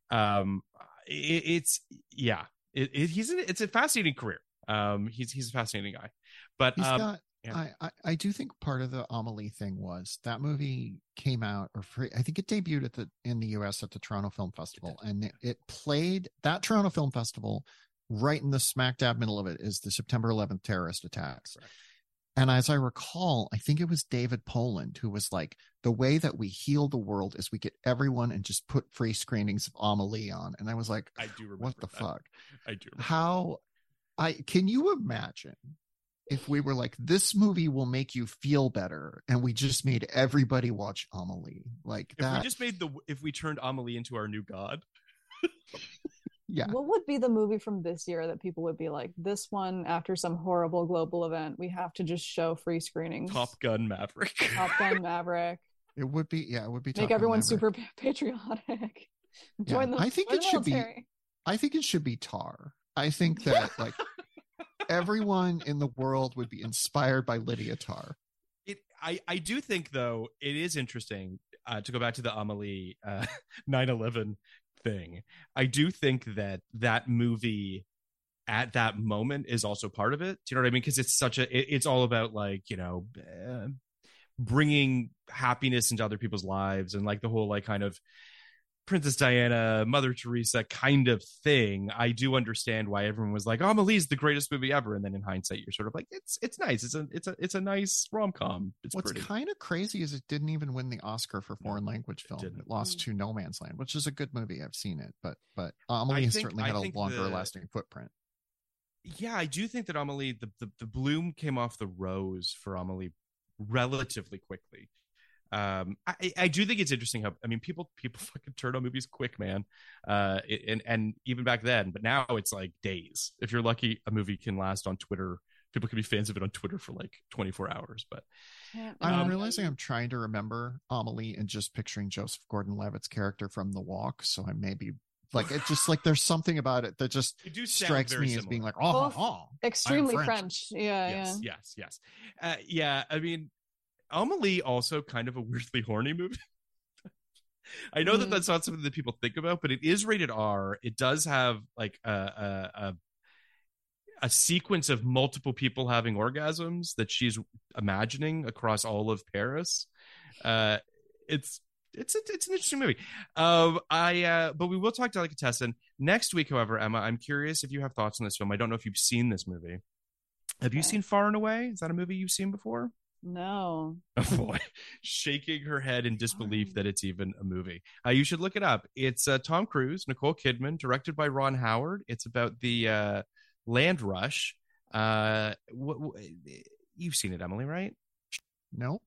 um it, it's yeah it, it, he's an, it's a fascinating career. Um he's he's a fascinating guy. But
He's
um
got.
Yeah.
I, I I do think part of the Amelie thing was that movie came out, or free, I think it debuted at the in the U.S. at the Toronto Film Festival, and it, it played that Toronto Film Festival right in the smack dab middle of it is the September 11th terrorist attacks.
Correct.
And as I recall, I think it was David Poland who was like, the way that we heal the world is we get everyone and just put free screenings of Amelie on. And I was like,
i do remember
what the
that.
fuck?
i do remember.
How I can you imagine if we were like, this movie will make you feel better, and we just made everybody watch Amelie like
if
that?
we just made the if we turned amelie into our new god
yeah,
What would be the movie from this year that people would be like, this one after some horrible global event, we have to just show free screenings?
top gun maverick
Top Gun Maverick.
it would be. Yeah, it would be.
Make
Gun
everyone
Maverick.
super patriotic. Join the
I think
join
it
the
should be- I think it should be Tar. I think that like everyone in the world would be inspired by Lydia Tar.
it i i do think though it is interesting uh to go back to the amelie uh 9-11 thing. I do think that that movie at that moment is also part of it. Do you know what I mean? Because it's such a, it, it's all about like you know, uh, bringing happiness into other people's lives and like the whole like kind of Princess Diana, Mother Teresa kind of thing, I do understand why everyone was like, "Oh, Amelie's the greatest movie ever," and then in hindsight, you're sort of like, "It's it's nice. It's a it's a it's a nice rom com.
What's kind of crazy is it didn't even win the Oscar for foreign language film. It,
didn't.
lost
Mm.
to No Man's Land, which is a good movie. I've seen it, but but Amelie
I
has
think-
certainly had a longer
the-
lasting footprint.
yeah, I do think that Amelie, the, the the bloom came off the rose for Amelie relatively quickly. Um, I, I do think it's interesting how I mean people people fucking turn on movies quick, man. Uh, it- and and even back then, but now it's like days. If you're lucky, a movie can last on Twitter. People can be fans of it on Twitter for like 24 hours. But
Can't
I'm
Um,
realizing I'm trying to remember Amelie and just picturing Joseph Gordon-Levitt's character from The Walk. So I may be like it just like there's something about it that just
They do
strikes
very
me as being like oh,
Both
oh,
extremely
French.
French. Yeah,
yes,
yeah.
yes, yes. Uh, yeah, I mean, Amelie also kind of a weirdly horny movie. I know that
Mhm.
that's not something that people think about, but it is rated R. It does have like a a, a, a sequence of multiple people having orgasms that she's imagining across all of Paris. Uh, it's it's it's an interesting movie. Um, I uh, but we will talk delicatessen next week. However, Emma, I'm curious if you have thoughts on this film. I don't know if you've seen this movie. Have you seen Far and Away? Is that a movie you've seen before?
No.
Oh boy, shaking her head in disbelief that it's even a movie. Uh, you should look it up. It's uh, Tom Cruise, Nicole Kidman, directed by Ron Howard. It's about the uh, land rush. Uh, wh- wh- you've seen it, Emily, right?
nope.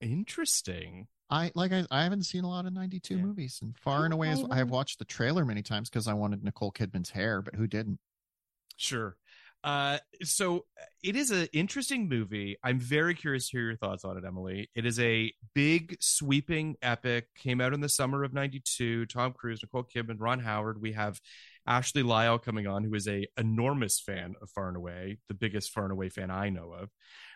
Interesting.
I like I, I haven't seen a lot of 92
Yeah.
movies and far and away as I have watched the trailer many times because I wanted Nicole Kidman's hair, but who didn't?
Sure. Uh, so it is an interesting movie. I'm very curious to hear your thoughts on it, Emily. It is a big, sweeping epic. Came out in the summer of '92. Tom Cruise, Nicole Kidman, Ron Howard. We have Ashley Lyle coming on, who is a enormous fan of Far and Away, the biggest Far and Away fan I know of.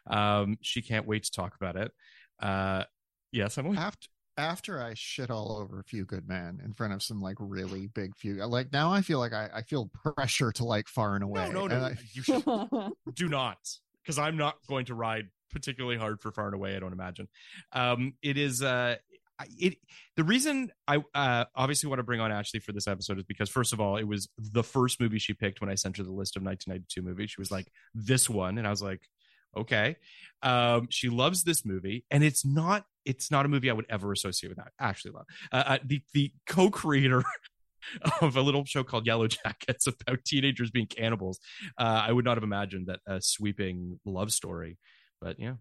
Um, she can't wait to talk about it. Uh, yes, Emily.
After after I shit all over a few good men in front of some like really big few like now I feel like I, I feel pressure to like far and away.
No, no, no.
I-
You should do not because i'm not going to ride particularly hard for far and away i don't imagine um it is uh it the reason i uh obviously want to bring on ashley for this episode is because first of all it was the first movie she picked when i sent her the list of 1992 movies she was like this one and i was like okay um she loves this movie and it's not it's not a movie i would ever associate with that ashley love uh, uh, the the co-creator of a little show called Yellow Jackets about teenagers being cannibals. Uh, I would not have imagined that a sweeping love story, but yeah,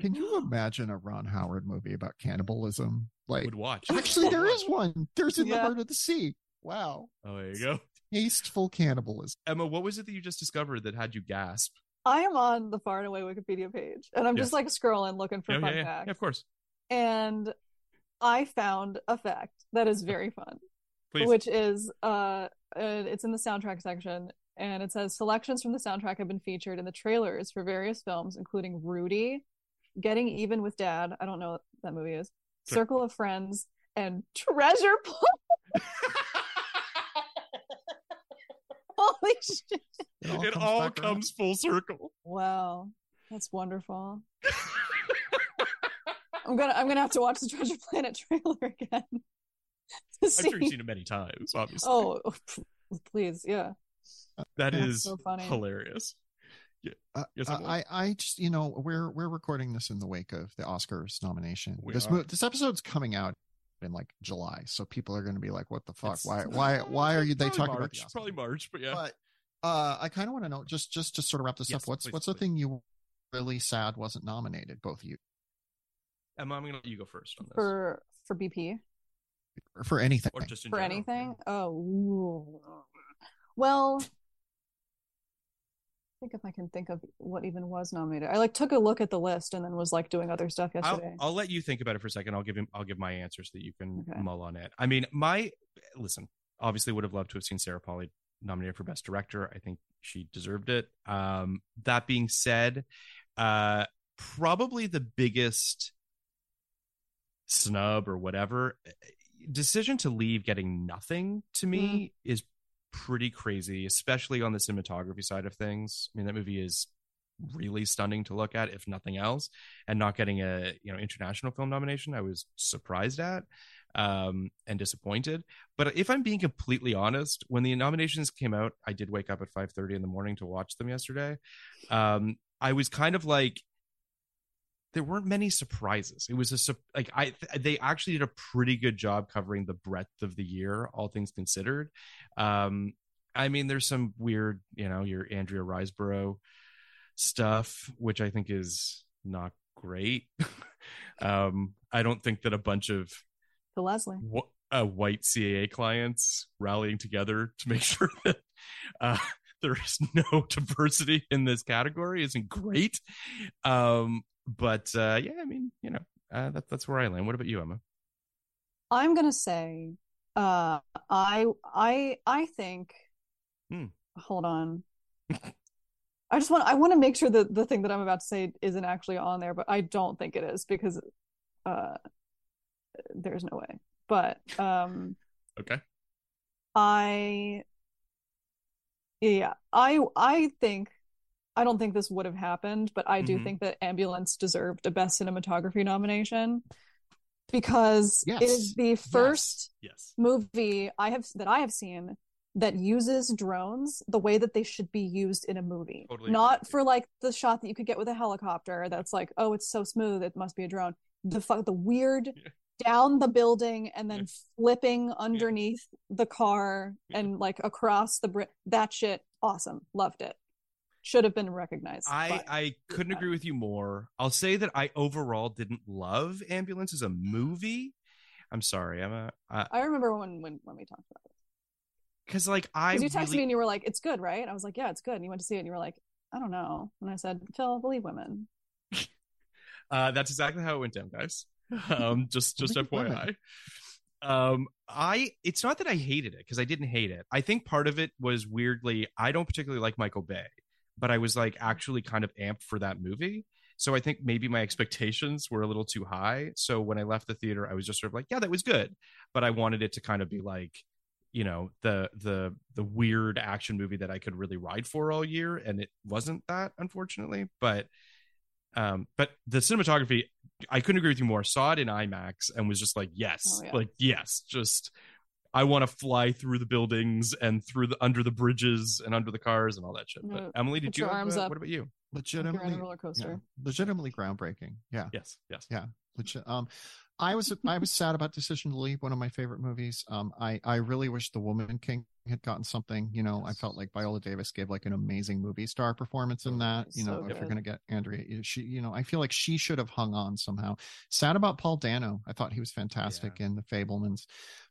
Can you imagine a Ron Howard movie about cannibalism? Like
would watch.
actually there is one. There's in the heart of the sea. Wow.
Oh, there you go.
Tasteful cannibalism.
Emma, what was it that you just discovered that had you gasp?
I am on the Far and Away Wikipedia page, and I'm
Yeah.
just like scrolling looking for fun
yeah, yeah.
facts.
Yeah, of course.
And I found a fact that is very fun,
Please.
which is uh, uh, it's in the soundtrack section, and it says selections from the soundtrack have been featured in the trailers for various films, including Rudy, Getting Even with Dad. I don't know what that movie is.
Sure.
Circle of Friends and Treasure Planet. Holy shit!
it
comes
all comes full circle.
Wow, that's wonderful. I'm gonna I'm gonna have to watch the Treasure Planet trailer again.
I'm
see.
sure you've seen it many times, obviously.
Oh, please, yeah.
that
that's
is
so funny.
hilarious. Yeah.
Uh,
Yes,
I, I just, you know, we're we're recording this in the wake of the Oscars nomination.
We
this
are.
this episode's coming out in like July, so people are going to be like, "What the fuck?
It's-
Why why why are you?" They
Probably
talking about
March,
the Oscars.
probably March, but yeah.
But uh, I kind of want to know just just to sort of wrap this
Yes,
up. What's
please,
what's the thing you really sad wasn't nominated? Both of you
Emma, I'm gonna let you go first on this.
For for BP
for anything.
or just in
for
general.
anything. Oh, well. I think if I can think of what even was nominated. I like took a look at the list and then was like doing other stuff
I'll,
yesterday.
I'll let you think about it for a second. I'll give him. I'll give my answer so that you can
Okay.
mull on it. I mean, my listen. Obviously, would have loved to have seen Sarah Polley nominated for Best Director. I think she deserved it. Um, that being said, uh, probably the biggest snub or whatever. decision to leave getting nothing to me is pretty crazy, especially on the cinematography side of things. I mean, that movie is really stunning to look at, if nothing else, and not getting a you know international film nomination, I was surprised at um, and disappointed. But if I'm being completely honest, when the nominations came out, I did wake up at 5:30 in the morning to watch them yesterday. Um, I was kind of like there weren't many surprises. It was a like I they actually did a pretty good job covering the breadth of the year, all things considered. Um, I mean, there's some weird, you know, your Andrea Riseborough stuff, which I think is not great. um, I don't think that a bunch of
the Leslie.
wh- uh, white CAA clients rallying together to make sure that uh, there is no diversity in this category isn't great. Um, but uh, yeah, I mean, you know, uh, that, that's where I land. What about you, Emma?
I'm gonna say, uh, I I I think.
Hmm.
Hold on. I just want I want to make sure that the thing that I'm about to say isn't actually on there, but I don't think it is because uh, there's no way. But um,
Okay.
I yeah, I I think I don't think this would have happened, but I do
Mhm.
think that Ambulance deserved a best cinematography nomination because it is the first
Yes.
movie I have that I have seen that uses drones the way that they should be used in a movie.
Totally
Not
you.
for like the shot that you could get with a helicopter that's like, oh, it's so smooth, it must be a drone. The fu- the weird
Yeah.
down the building and then
Yeah.
flipping underneath the car
Yeah.
and like across the bridge. That shit, awesome. Loved it. Should have been recognized.
I, I couldn't
yeah.
agree with you more. I'll say that I overall didn't love Ambulance as a movie. I'm sorry, Emma.
I remember when when when we talked about it.
Because like I
Because you texted
really,
me and you were like, "It's good, right?" And I was like, "Yeah, it's good." And you went to see it and you were like, "I don't know." And I said, "Phil, believe women."
Uh, that's exactly how it went down, guys. Um, just just. FYI. Um, I it's not that I hated it because I didn't hate it. I think part of it was weirdly I don't particularly like Michael Bay, but I was like actually kind of amped for that movie. So I think maybe my expectations were a little too high. So when I left the theater, I was just sort of like, yeah, that was good, but I wanted it to kind of be like, you know, the the the weird action movie that I could really ride for all year, and it wasn't that, unfortunately. But um, but the cinematography, I couldn't agree with you more. Saw it in IMAX and was just like, yes,
Oh, yeah.
like yes, just I want to fly through the buildings and through the under the bridges and under the cars and all that shit. But Emily, did
put
you
your
have,
arms
uh,
up.
What about you?
Like you're
legitimately
a roller coaster.
yeah, legitimately groundbreaking yeah
Yes, yes.
Yeah. Which um I was I was sad about Decision to Leave, one of my favorite movies. Um I I really wish The Woman King had gotten something, you know, I felt like Viola Davis gave like an amazing movie star performance in that. You know,
So
if you're gonna get Andrea, you- she you know, I feel like she should have hung on somehow. Sad about Paul Dano. I thought he was fantastic in The Fabelmans.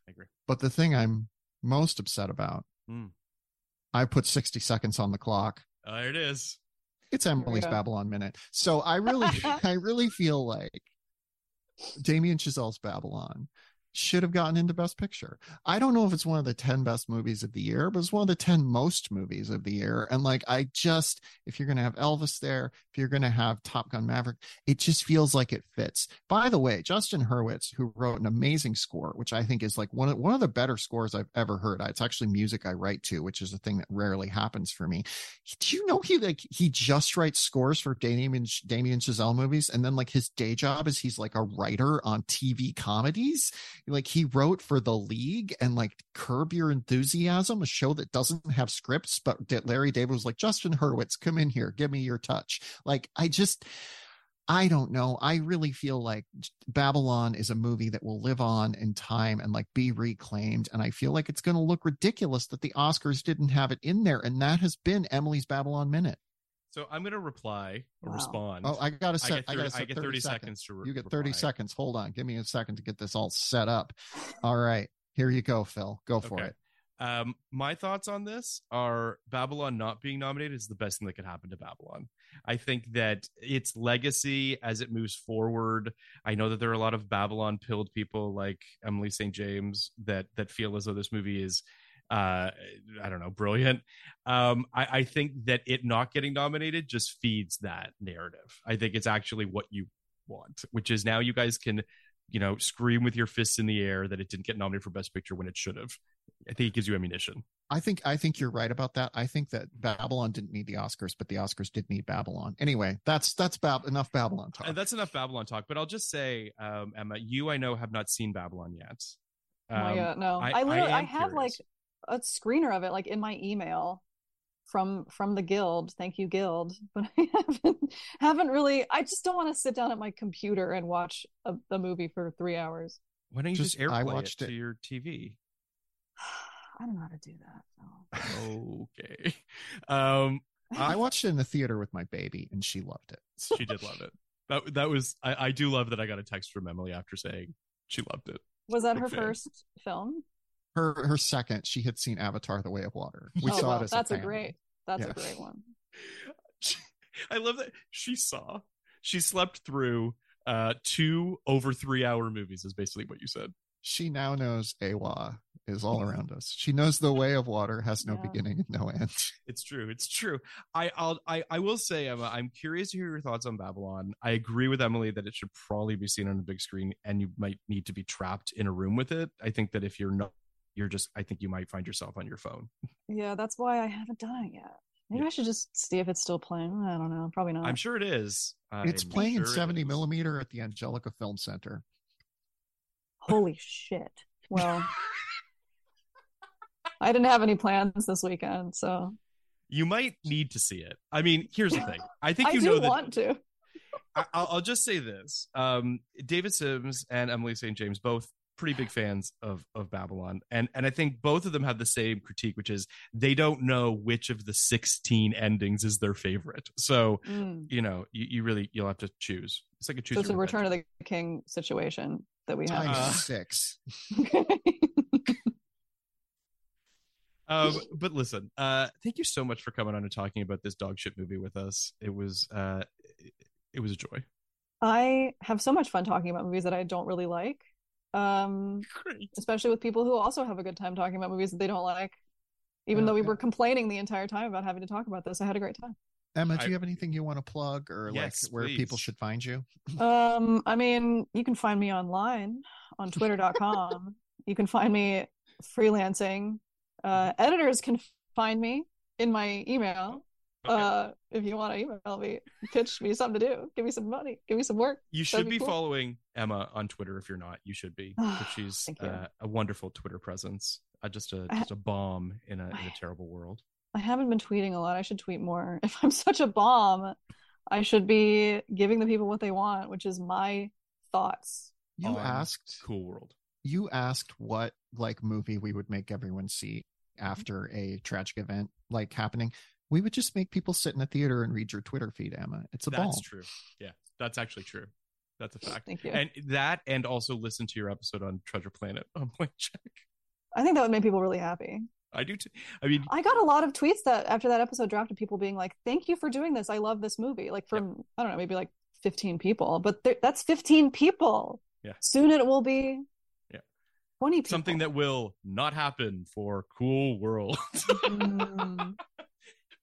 I agree.
But the thing I'm most upset about,
Hmm.
I put 60 seconds on the clock.
Oh, there it is.
It's Emily's. Babylon Minute. So I really, I really feel like Damien Chazelle's Babylon should have gotten into Best Picture. I don't know if it's one of the 10 best movies of the year, but it's one of the 10 most movies of the year. And like, I just, if you're going to have Elvis there, if you're going to have Top Gun Maverick, it just feels like it fits. By the way, Justin Hurwitz, who wrote an amazing score, which I think is like one of, one of the better scores I've ever heard. It's actually music I write to, which is a thing that rarely happens for me. Do you know he like he just writes scores for Damien Damien Chazelle movies, and then like his day job is he's like a writer on TV comedies. Like he wrote for The League and like Curb Your Enthusiasm, a show that doesn't have scripts, but Larry David was like Justin Hurwitz, come in here, give me your touch. Like I just. I don't know. I really feel like Babylon is a movie that will live on in time and like be reclaimed. And I feel like it's going to look ridiculous that the Oscars didn't have it in there. And that has been Emily's Babylon Minute.
So I'm gonna reply or
Wow.
respond.
Oh, I got to
I
set.
get
I,
30,
got to set
I get 30 seconds to re-
You get 30
reply.
seconds. Hold on. Give me a second to get this all set up. All right. Here you go, Phil. Go for
Okay.
it.
Um, my thoughts on this are Babylon not being nominated is the best thing that could happen to Babylon. I think that its legacy as it moves forward. I know that there are a lot of Babylon pilled people like Emily St. James that that feel as though this movie is uh I don't know, brilliant. Um I, I think that it not getting nominated just feeds that narrative. I think it's actually what you want, which is now you guys can you know, scream with your fists in the air that it didn't get nominated for Best Picture when it should have. I think it gives you ammunition.
I think I think you're right about that. I think that Babylon didn't need the Oscars, but the Oscars did need Babylon. Anyway, that's that's bab- enough Babylon talk.
And that's enough Babylon talk. But I'll just say, um, Emma, you I know have not seen Babylon yet.
Oh my
Um,
God, no.
I-
I, literally
I
I,
am
have like
curious.
A screener of it like in my email from from the guild. Thank you, guild. But I haven't haven't really I just don't want to sit down at my computer and watch a, a movie for three hours.
Why don't you just,
Just- I
airplay
watched
it to
it.
your TV?
I don't know how to do that. so.
Okay. Um,
I watched it in the theater with my baby, and she loved it.
she did love it. That that was I, I do love that I got a text from Emily after saying she loved it.
Was that
Big
her
fan.
first film?
Her her second, she had seen Avatar: The Way of Water. We
oh,
saw
well,
it as
that's
a,
a, great that's
Yeah.
a great one.
I love that she saw she slept through uh two over three hour movies is basically what you said.
She now knows Eywa is all around us. She knows the way of water has no
Yeah.
beginning and no end.
It's true. It's true. I I'll, I I will say Emma, I'm curious to hear your thoughts on Babylon. I agree with Emily that it should probably be seen on a big screen, and you might need to be trapped in a room with it. I think that if you're not, you're just. I think you might find yourself on your phone.
Yeah, that's why I haven't done it yet. Maybe
Yeah.
I should just see if it's still playing. I don't know. Probably not.
I'm sure it is.
it's
I'm
playing in
sure it
70 millimeter at the Angelica Film Center.
Holy shit. Well, I didn't have any plans this weekend, so
You might need to see it. I mean, here's the thing. I think
I
you
do
know that.
want to.
I, I'll, I'll just say this: um, David Sims and Emily St. James both pretty big fans of of Babylon, and and I think both of them have the same critique, which is they don't know which of the sixteen endings is their favorite. So
Mm.
you know, you, you really you'll have to choose. It's like a choose.
So it's a
your
Return of the King situation that we have.
Uh,
six.
Um, but listen, uh, thank you so much for coming on and talking about this dog shit movie with us. It was uh, it, it was a joy.
I have so much fun talking about movies that I don't really like. Um,
Great.
especially with people who also have a good time talking about movies that they don't like. Even though we
Okay.
were complaining the entire time about having to talk about this, I had a great time.
Emma, do you have anything you want to plug or
Yes,
like where people should find you?
Um, I mean, you can find me online on twitter.com. you can find me freelancing. Uh, editors can find me in my email.
Okay.
Uh, if you want to email me, pitch me something to do, give me some money, give me some work.
You
That'd
should
be
be
cool.
following Emma on Twitter if you're not. You should be. 'cause she's
Thank
uh, a wonderful Twitter presence. Uh, just a just a bomb in a in a
I-
terrible world.
I haven't been tweeting a lot. I should tweet more. If I'm such a bomb, I should be giving the people what they want, which is my thoughts.
You
on
asked
Cool World.
you asked what like movie we would make everyone see after a tragic event like happening. We would just make people sit in a theater and read your Twitter feed, Emma. It's a
That's
ball.
That's true. Yeah, that's actually true. That's a fact.
Thank you.
And that, and also listen to your episode on Treasure Planet on Blank Check.
I think that would make people really happy.
I do. T- I mean,
I got a lot of tweets that after that episode dropped of people being like, "Thank you for doing this. I love this movie." Like from I don't know, maybe like 15 people, but there, that's 15 people.
Yeah.
Soon it will be
Yeah.
20 people.
something that will not happen for Cool World.
Mm.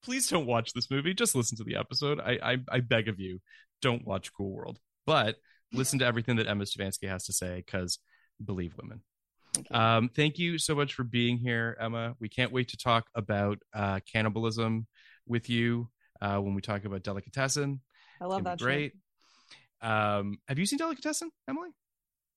Please don't watch this movie. Just listen to the episode. I, I I beg of you, don't watch Cool World, but listen to everything that Emma Stefansky has to say because believe women.
Thank you.
Um, thank you so much for being here, Emma. We can't wait to talk about uh, cannibalism with you uh, when we talk about delicatessen.
I love that
great. Um, have you seen delicatessen, Emily?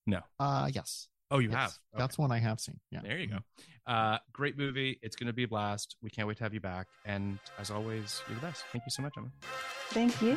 No.
Uh yes.
Oh, you
Yes.
have. Okay.
That's one I have seen. Yeah.
There you go. Uh, great movie. It's going to be a blast. We can't wait to have you back. And as always, you're the best. Thank you so much, Emma.
Thank you.